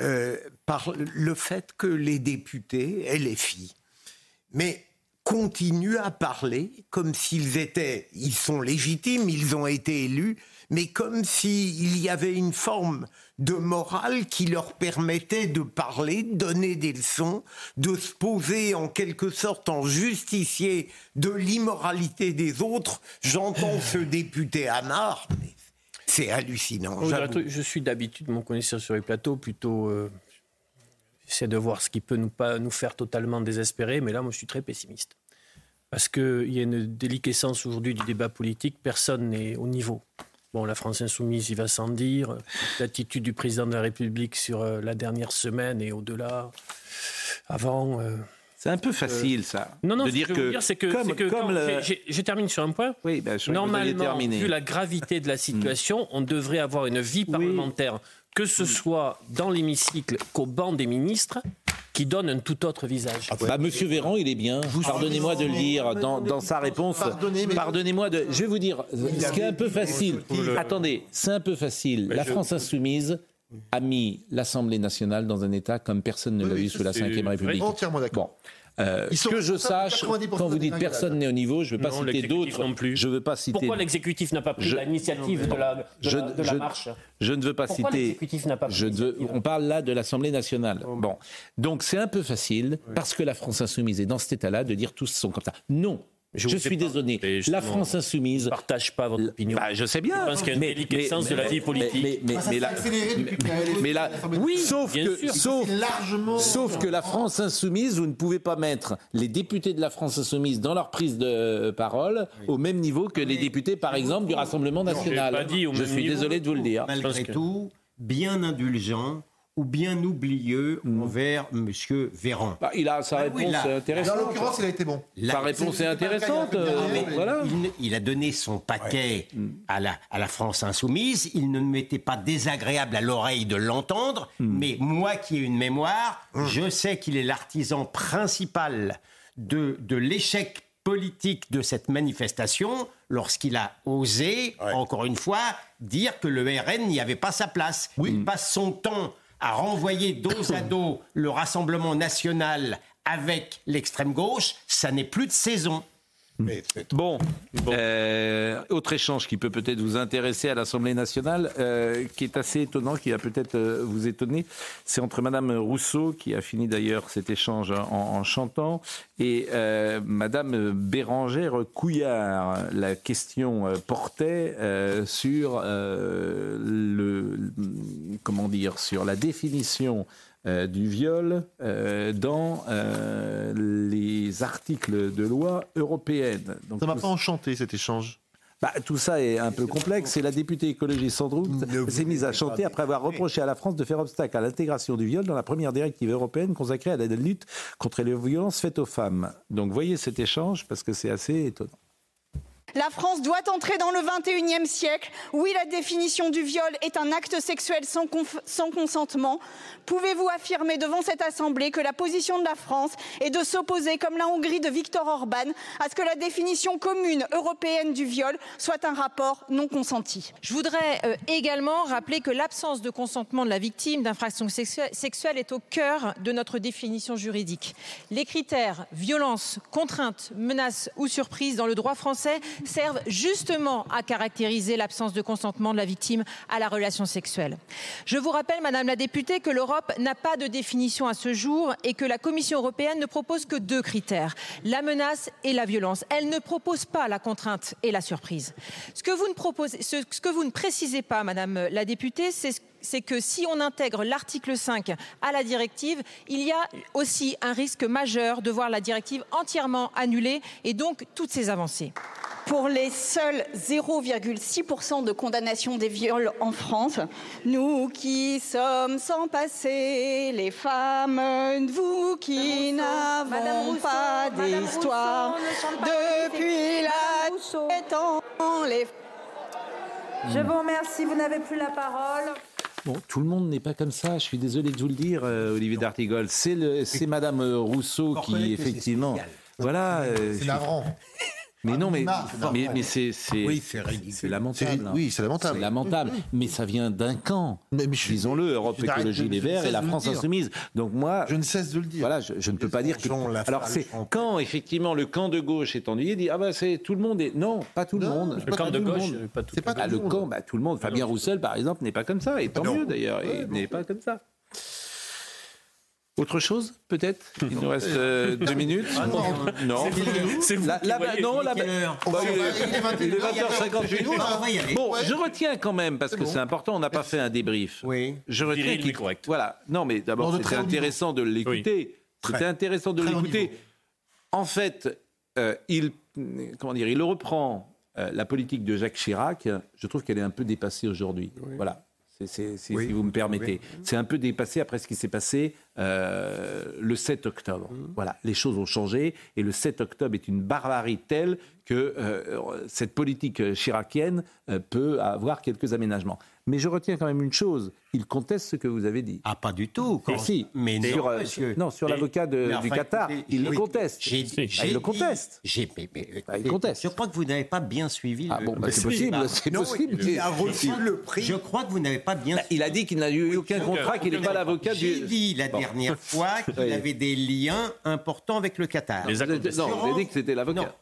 Speaker 6: euh, par le fait que les députés, et les filles, mais continuent à parler comme s'ils étaient, ils sont légitimes, ils ont été élus, mais comme s'il y avait une forme de morale qui leur permettait de parler, de donner des leçons, de se poser en quelque sorte en justicier de l'immoralité des autres. J'entends ce député Amar, c'est hallucinant.
Speaker 5: Je suis d'habitude, mon connaisseur sur les plateaux, plutôt. Euh, J'essaie de voir ce qui peut nous, pas, nous faire totalement désespérer, mais là, moi, je suis très pessimiste. Parce qu'il y a une déliquescence aujourd'hui du débat politique, personne n'est au niveau. Bon, la France insoumise, il va sans dire. L'attitude du président de la République sur euh, la dernière semaine et au-delà, avant. euh,
Speaker 1: C'est un peu facile, ça.
Speaker 5: non, non,
Speaker 1: de
Speaker 5: ce
Speaker 1: dire
Speaker 5: que je veux
Speaker 1: que,
Speaker 5: dire, c'est que,
Speaker 1: comme,
Speaker 5: que
Speaker 1: comme le-
Speaker 5: je termine sur un point.
Speaker 1: Oui, ben, je
Speaker 5: Normalement, vu la gravité de la situation, on devrait avoir une vie parlementaire, que ce soit dans l'hémicycle qu'au banc des ministres, qui donne un tout autre visage.
Speaker 1: Bah, Monsieur Véran, il est bien. Pardonnez-moi de le dire dans, dans sa réponse. Pardonnez-moi de. Je vais vous dire, ce qui est un peu facile. Attendez, c'est un peu facile. La France insoumise a mis l'Assemblée nationale dans un état comme personne ne l'a vu sous la Ve République.
Speaker 4: Entièrement d'accord.
Speaker 1: Bon. Euh,
Speaker 4: Ils sont
Speaker 1: que je sache,
Speaker 4: 90%
Speaker 1: quand vous dites personne n'est au niveau, je ne veux pas
Speaker 5: Non,
Speaker 1: citer d'autres.
Speaker 5: non plus.
Speaker 1: Je veux pas citer.
Speaker 5: Pourquoi l'exécutif n'a pas pris
Speaker 1: Je-
Speaker 5: l'initiative de la, de
Speaker 1: je,
Speaker 5: la- de la
Speaker 1: je-
Speaker 5: marche
Speaker 1: je ne veux pas
Speaker 5: Pourquoi
Speaker 1: citer.
Speaker 5: l'exécutif n'a pas pris
Speaker 1: je veux- on parle là de l'Assemblée nationale. Bon, donc c'est un peu facile parce que la France insoumise est dans cet état-là de dire tous sont comme ça. Non. Je, suis
Speaker 5: pas-
Speaker 1: désolé. La France insoumise.
Speaker 5: Je ne partage pas votre opinion.
Speaker 1: Bah, je sais bien.
Speaker 5: Je pense qu'il y a une
Speaker 1: Mais-
Speaker 5: déliquescence
Speaker 1: mais-
Speaker 5: de la vie politique.
Speaker 1: Mais, mais,
Speaker 4: Ah, ça
Speaker 1: mais mais- mais la-
Speaker 5: Oui,
Speaker 1: sauf
Speaker 5: bien
Speaker 1: que,
Speaker 5: sûr.
Speaker 1: sauf,
Speaker 4: largement-
Speaker 1: sauf que la France insoumise, vous ne pouvez pas mettre les députés de la France insoumise dans leur prise de parole au même niveau que les députés, par exemple, du Rassemblement national.
Speaker 5: pas dit au
Speaker 1: je suis désolé de vous le dire.
Speaker 3: malgré
Speaker 5: que-
Speaker 3: tout, bien indulgent ou bien oublieux envers M. Véran.
Speaker 1: Bah, il a sa
Speaker 3: Bah
Speaker 1: réponse
Speaker 3: oui, là.
Speaker 4: Dans
Speaker 1: intéressante.
Speaker 4: l'occurrence, il a été bon.
Speaker 1: Sa réponse est intéressante. euh, voilà.
Speaker 3: il, il a donné son paquet à, la, à la France insoumise. Il ne m'était pas désagréable à l'oreille de l'entendre. Mais moi qui ai une mémoire, je sais qu'il est l'artisan principal de, de l'échec politique de cette manifestation lorsqu'il a osé, encore une fois, dire que le RN n'y avait pas sa place. Il passe son temps à renvoyer dos à dos le Rassemblement national avec l'extrême gauche. Ça n'est plus de saison.
Speaker 1: Bon, euh, autre échange qui peut peut-être vous intéresser à l'Assemblée nationale, euh, qui est assez étonnant, qui va peut-être euh, vous étonner, c'est entre Madame Rousseau, qui a fini d'ailleurs cet échange en, en chantant, et Madame Bérangère Couillard. La question portait sur le, comment dire, sur la définition euh, du viol euh, dans euh, les articles de loi européennes. Donc,
Speaker 4: Ça m'a pas enchanté cet échange.
Speaker 1: bah, tout ça est un peu complexe et la députée écologiste Sandroux s'est mise à chanter après avoir reproché à la France de faire obstacle à l'intégration du viol dans la première directive européenne consacrée à la lutte contre les violences faites aux femmes. Donc voyez cet échange parce que c'est assez étonnant.
Speaker 17: La France doit entrer dans le 21e siècle. Oui, la définition du viol est un acte sexuel sans, consentement. Pouvez-vous affirmer devant cette Assemblée que la position de la France est de s'opposer, comme la Hongrie de Viktor Orban, à ce que la définition commune européenne du viol soit un rapport non consenti?
Speaker 18: Je voudrais euh, également rappeler que l'absence de consentement de la victime d'infractions sexuelles sexuelles est au cœur de notre définition juridique. Les critères violence, contrainte, menace ou surprise dans le droit français servent justement à caractériser l'absence de consentement de la victime à la relation sexuelle. Je vous rappelle, Madame la députée, que l'Europe n'a pas de définition à ce jour et que la Commission européenne ne propose que deux critères, la menace et la violence. Elle ne propose pas la contrainte et la surprise. Ce que vous ne, précisez pas, Madame la députée, c'est c'est que si on intègre l'article 5 à la directive, il y a aussi un risque majeur de voir la directive entièrement annulée et donc toutes ces avancées.
Speaker 17: Pour les seuls 0,6% de condamnation des viols en France, nous qui sommes sans passé, les femmes, vous qui n'avons pas d'histoire, depuis la temps, les
Speaker 19: Je vous remercie, vous n'avez plus la parole.
Speaker 1: Bon, tout le monde n'est pas comme ça. Je suis désolé de vous le dire, euh, Olivier D'Artigol. C'est Madame euh, Rousseau qui effectivement, voilà. euh,
Speaker 4: C'est navrant.
Speaker 1: Mais non, mais,
Speaker 4: c'est
Speaker 1: mais, mais c'est c'est
Speaker 6: Oui,
Speaker 1: lamentable.
Speaker 4: C'est- oui, c'est lamentable.
Speaker 1: C'est lamentable. Mais ça vient d'un camp. Disons-le, Europe Écologie Les Verts et la
Speaker 4: le
Speaker 1: France. Insoumise. Donc moi,
Speaker 4: Je ne cesse de le dire.
Speaker 1: voilà, je, je ne peux pas dire que. Alors c'est quand effectivement le camp de gauche est ennuyé, dit ah bah c'est tout le monde est non, pas tout le monde.
Speaker 4: le
Speaker 5: camp de
Speaker 1: le
Speaker 5: gauche, pas tout
Speaker 1: Ah, le
Speaker 4: le monde.
Speaker 1: camp, bah, tout le monde. Fabien Roussel, par exemple, n'est pas comme ça. Et tant mieux d'ailleurs. il n'est pas comme ça. Autre chose, peut-être? Il nous reste euh, deux minutes. non.
Speaker 5: C'est vous
Speaker 1: Là- là- non, là- bah, il est-
Speaker 4: Il est 21,
Speaker 1: il est 20h58.
Speaker 3: On va y aller.
Speaker 1: Bon, je retiens quand même, parce que c'est important, on n'a pas fait un débrief.
Speaker 3: Oui.
Speaker 1: Je retiens
Speaker 5: Viril, correct.
Speaker 1: Voilà. Non, mais d'abord,
Speaker 4: Non,
Speaker 1: c'était intéressant de l'écouter. C'était intéressant de l'écouter. En fait, euh, il, comment dire, il reprend euh, la politique de Jacques Chirac. Je trouve qu'elle est un peu dépassée aujourd'hui. Voilà. C'est, si vous me permettez. C'est un peu dépassé après ce qui s'est passé euh, le 7 octobre. Mmh. Voilà, les choses ont changé et le 7 octobre est une barbarie telle que cette politique chiracienne peut avoir quelques aménagements. Mais je retiens quand même une chose, il conteste ce que vous avez dit.
Speaker 3: Ah, pas du tout.
Speaker 1: Si, mais sur, euh, non, sur l'avocat du Qatar, il le conteste. Ah, il le conteste.
Speaker 3: Ah, il conteste. Je crois que vous n'avez pas bien suivi.
Speaker 1: Ah bon, bah, c'est possible. C'est possible.
Speaker 3: Il a reçu le prix. Je crois que vous n'avez pas bien. Bah,
Speaker 1: il a dit qu'il n'a eu aucun contrat, qu'il n'est pas l'avocat du.
Speaker 3: J'ai dit la dernière fois qu'il avait des liens importants avec le Qatar.
Speaker 1: non, vous avez dit que c'était l'avocat.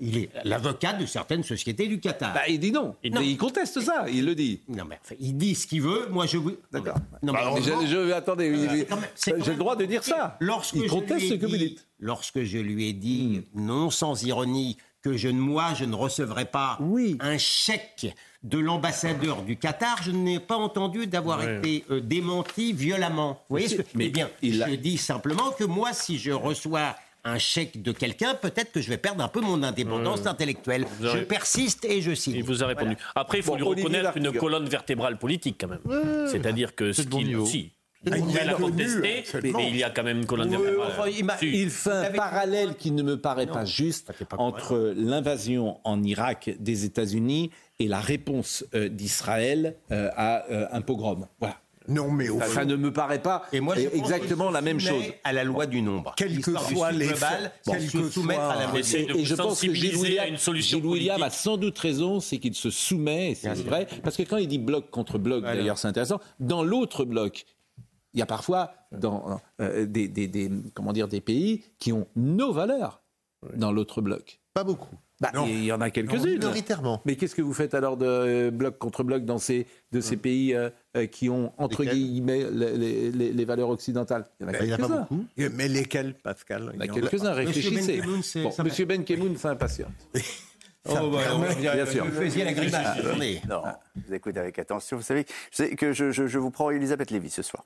Speaker 3: Il est l'avocat de certaines sociétés du Qatar.
Speaker 1: Bah, il dit non. Il conteste ça. Il le dit.
Speaker 3: Non, mais il dit ce qu'il veut. Moi, je vous.
Speaker 1: D'accord. Non, mais bah, je, je, attendez, j'ai le droit de dire ça.
Speaker 3: Lorsque
Speaker 1: il conteste ce que vous dites.
Speaker 3: Lorsque je lui ai dit, non sans ironie, que je, moi, je ne recevrai pas un chèque de l'ambassadeur du Qatar, je n'ai pas entendu d'avoir été euh, démenti violemment. Vous voyez ce que... Mais bien, je dis simplement que moi, si je reçois un chèque de quelqu'un, peut-être que je vais perdre un peu mon indépendance intellectuelle. Je persiste et je signe.
Speaker 5: Il vous a répondu. Après, il faut lui reconnaître une colonne vertébrale politique quand même. C'est-à-dire que ce qu'il aussi. Il a contesté, mais il y a quand même une colonne vertébrale.
Speaker 1: il, fait un parallèle qui ne me paraît pas juste entre l'invasion en Irak des États-Unis et la réponse euh, d'Israël euh, à euh, un pogrom. Voilà.
Speaker 6: Non, mais
Speaker 1: au ça, ne me paraît pas et moi, exactement la même chose.
Speaker 3: À la loi du nombre.
Speaker 6: Quelquefois, les
Speaker 3: globales, bon, soumettre à la loi
Speaker 1: Et je pense que Gilles William, Gilles William a sans doute raison, c'est qu'il se soumet, c'est vrai, parce que quand il dit bloc contre bloc, d'ailleurs, c'est intéressant, dans l'autre bloc, il y a parfois dans, euh, des, des, des, comment dire, des pays qui ont nos valeurs dans l'autre bloc.
Speaker 4: Pas beaucoup.
Speaker 1: Bah, il y en a quelques-unes.
Speaker 4: Minoritairement.
Speaker 1: Mais qu'est-ce que vous faites alors de euh, bloc contre bloc dans ces, de ces pays euh, euh, qui ont, entre guillemets, les, les, les, valeurs occidentales?
Speaker 4: Il y en a, bah, quelques-uns. beaucoup.
Speaker 6: Mais lesquels, Pascal?
Speaker 1: Il y en a quelques-uns, réfléchissez. Monsieur Ben Kemoun s'impatiente.
Speaker 3: Oh, bah, bien, sûr.
Speaker 15: Vous faisiez la grimace.
Speaker 20: non, vous écoutez avec attention. Vous savez que je, je, je vous prends Elisabeth Lévy ce soir.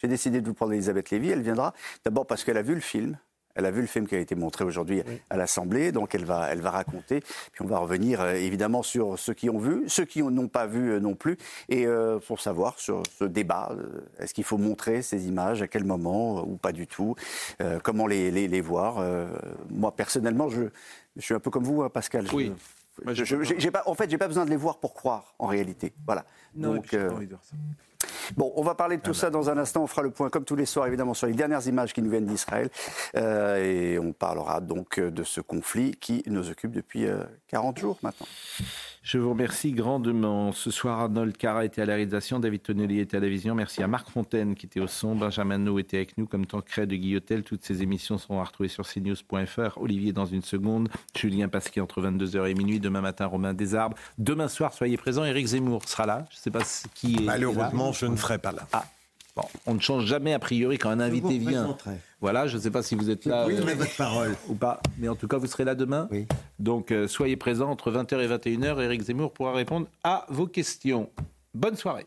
Speaker 20: J'ai décidé de vous prendre Elisabeth Lévy. Elle viendra d'abord parce qu'elle a vu le film elle a vu le film qui a été montré aujourd'hui à l'Assemblée, donc elle va, elle va raconter. Puis on va revenir euh, évidemment sur ceux qui ont vu, ceux qui n'ont pas vu euh, non plus, et euh, pour savoir sur ce débat, est-ce qu'il faut montrer ces images, à quel moment ou pas du tout, comment les, les, voir. moi personnellement, je, je, suis un peu comme vous, hein, Pascal.
Speaker 1: Oui.
Speaker 20: Je, pas, en fait, j'ai pas besoin de les voir pour croire, en réalité. Voilà.
Speaker 1: Non, donc, ça.
Speaker 20: Bon, on va parler de tout ah ça bah. dans un instant. On fera le point, comme tous les soirs, évidemment, sur les dernières images qui nous viennent d'Israël. Euh, et on parlera donc de ce conflit qui nous occupe depuis 40 euh, jours maintenant.
Speaker 1: Je vous remercie grandement. Ce soir, Arnold Cara était à la réalisation, David Tonnelly était à la vision. Merci à Marc Fontaine qui était au son, Benjamin No était avec nous comme Tancred de Guillotel. Toutes ces émissions seront à retrouver sur cnews.fr. Olivier dans une seconde, Julien Pasquier entre 22h et minuit. Demain matin, Romain Desarbes. Demain soir, soyez présents. Éric Zemmour sera là. Je ne sais pas qui est.
Speaker 6: Malheureusement, je ne ferai pas là.
Speaker 1: Ah, on ne change jamais a priori quand un invité vient. Voilà, je ne sais pas si vous êtes là
Speaker 3: oui, votre parole.
Speaker 1: ou pas, mais en tout cas vous serez là demain.
Speaker 3: Oui.
Speaker 1: Donc euh, soyez présents entre 20h et 21h. Éric Zemmour pourra répondre à vos questions. Bonne soirée.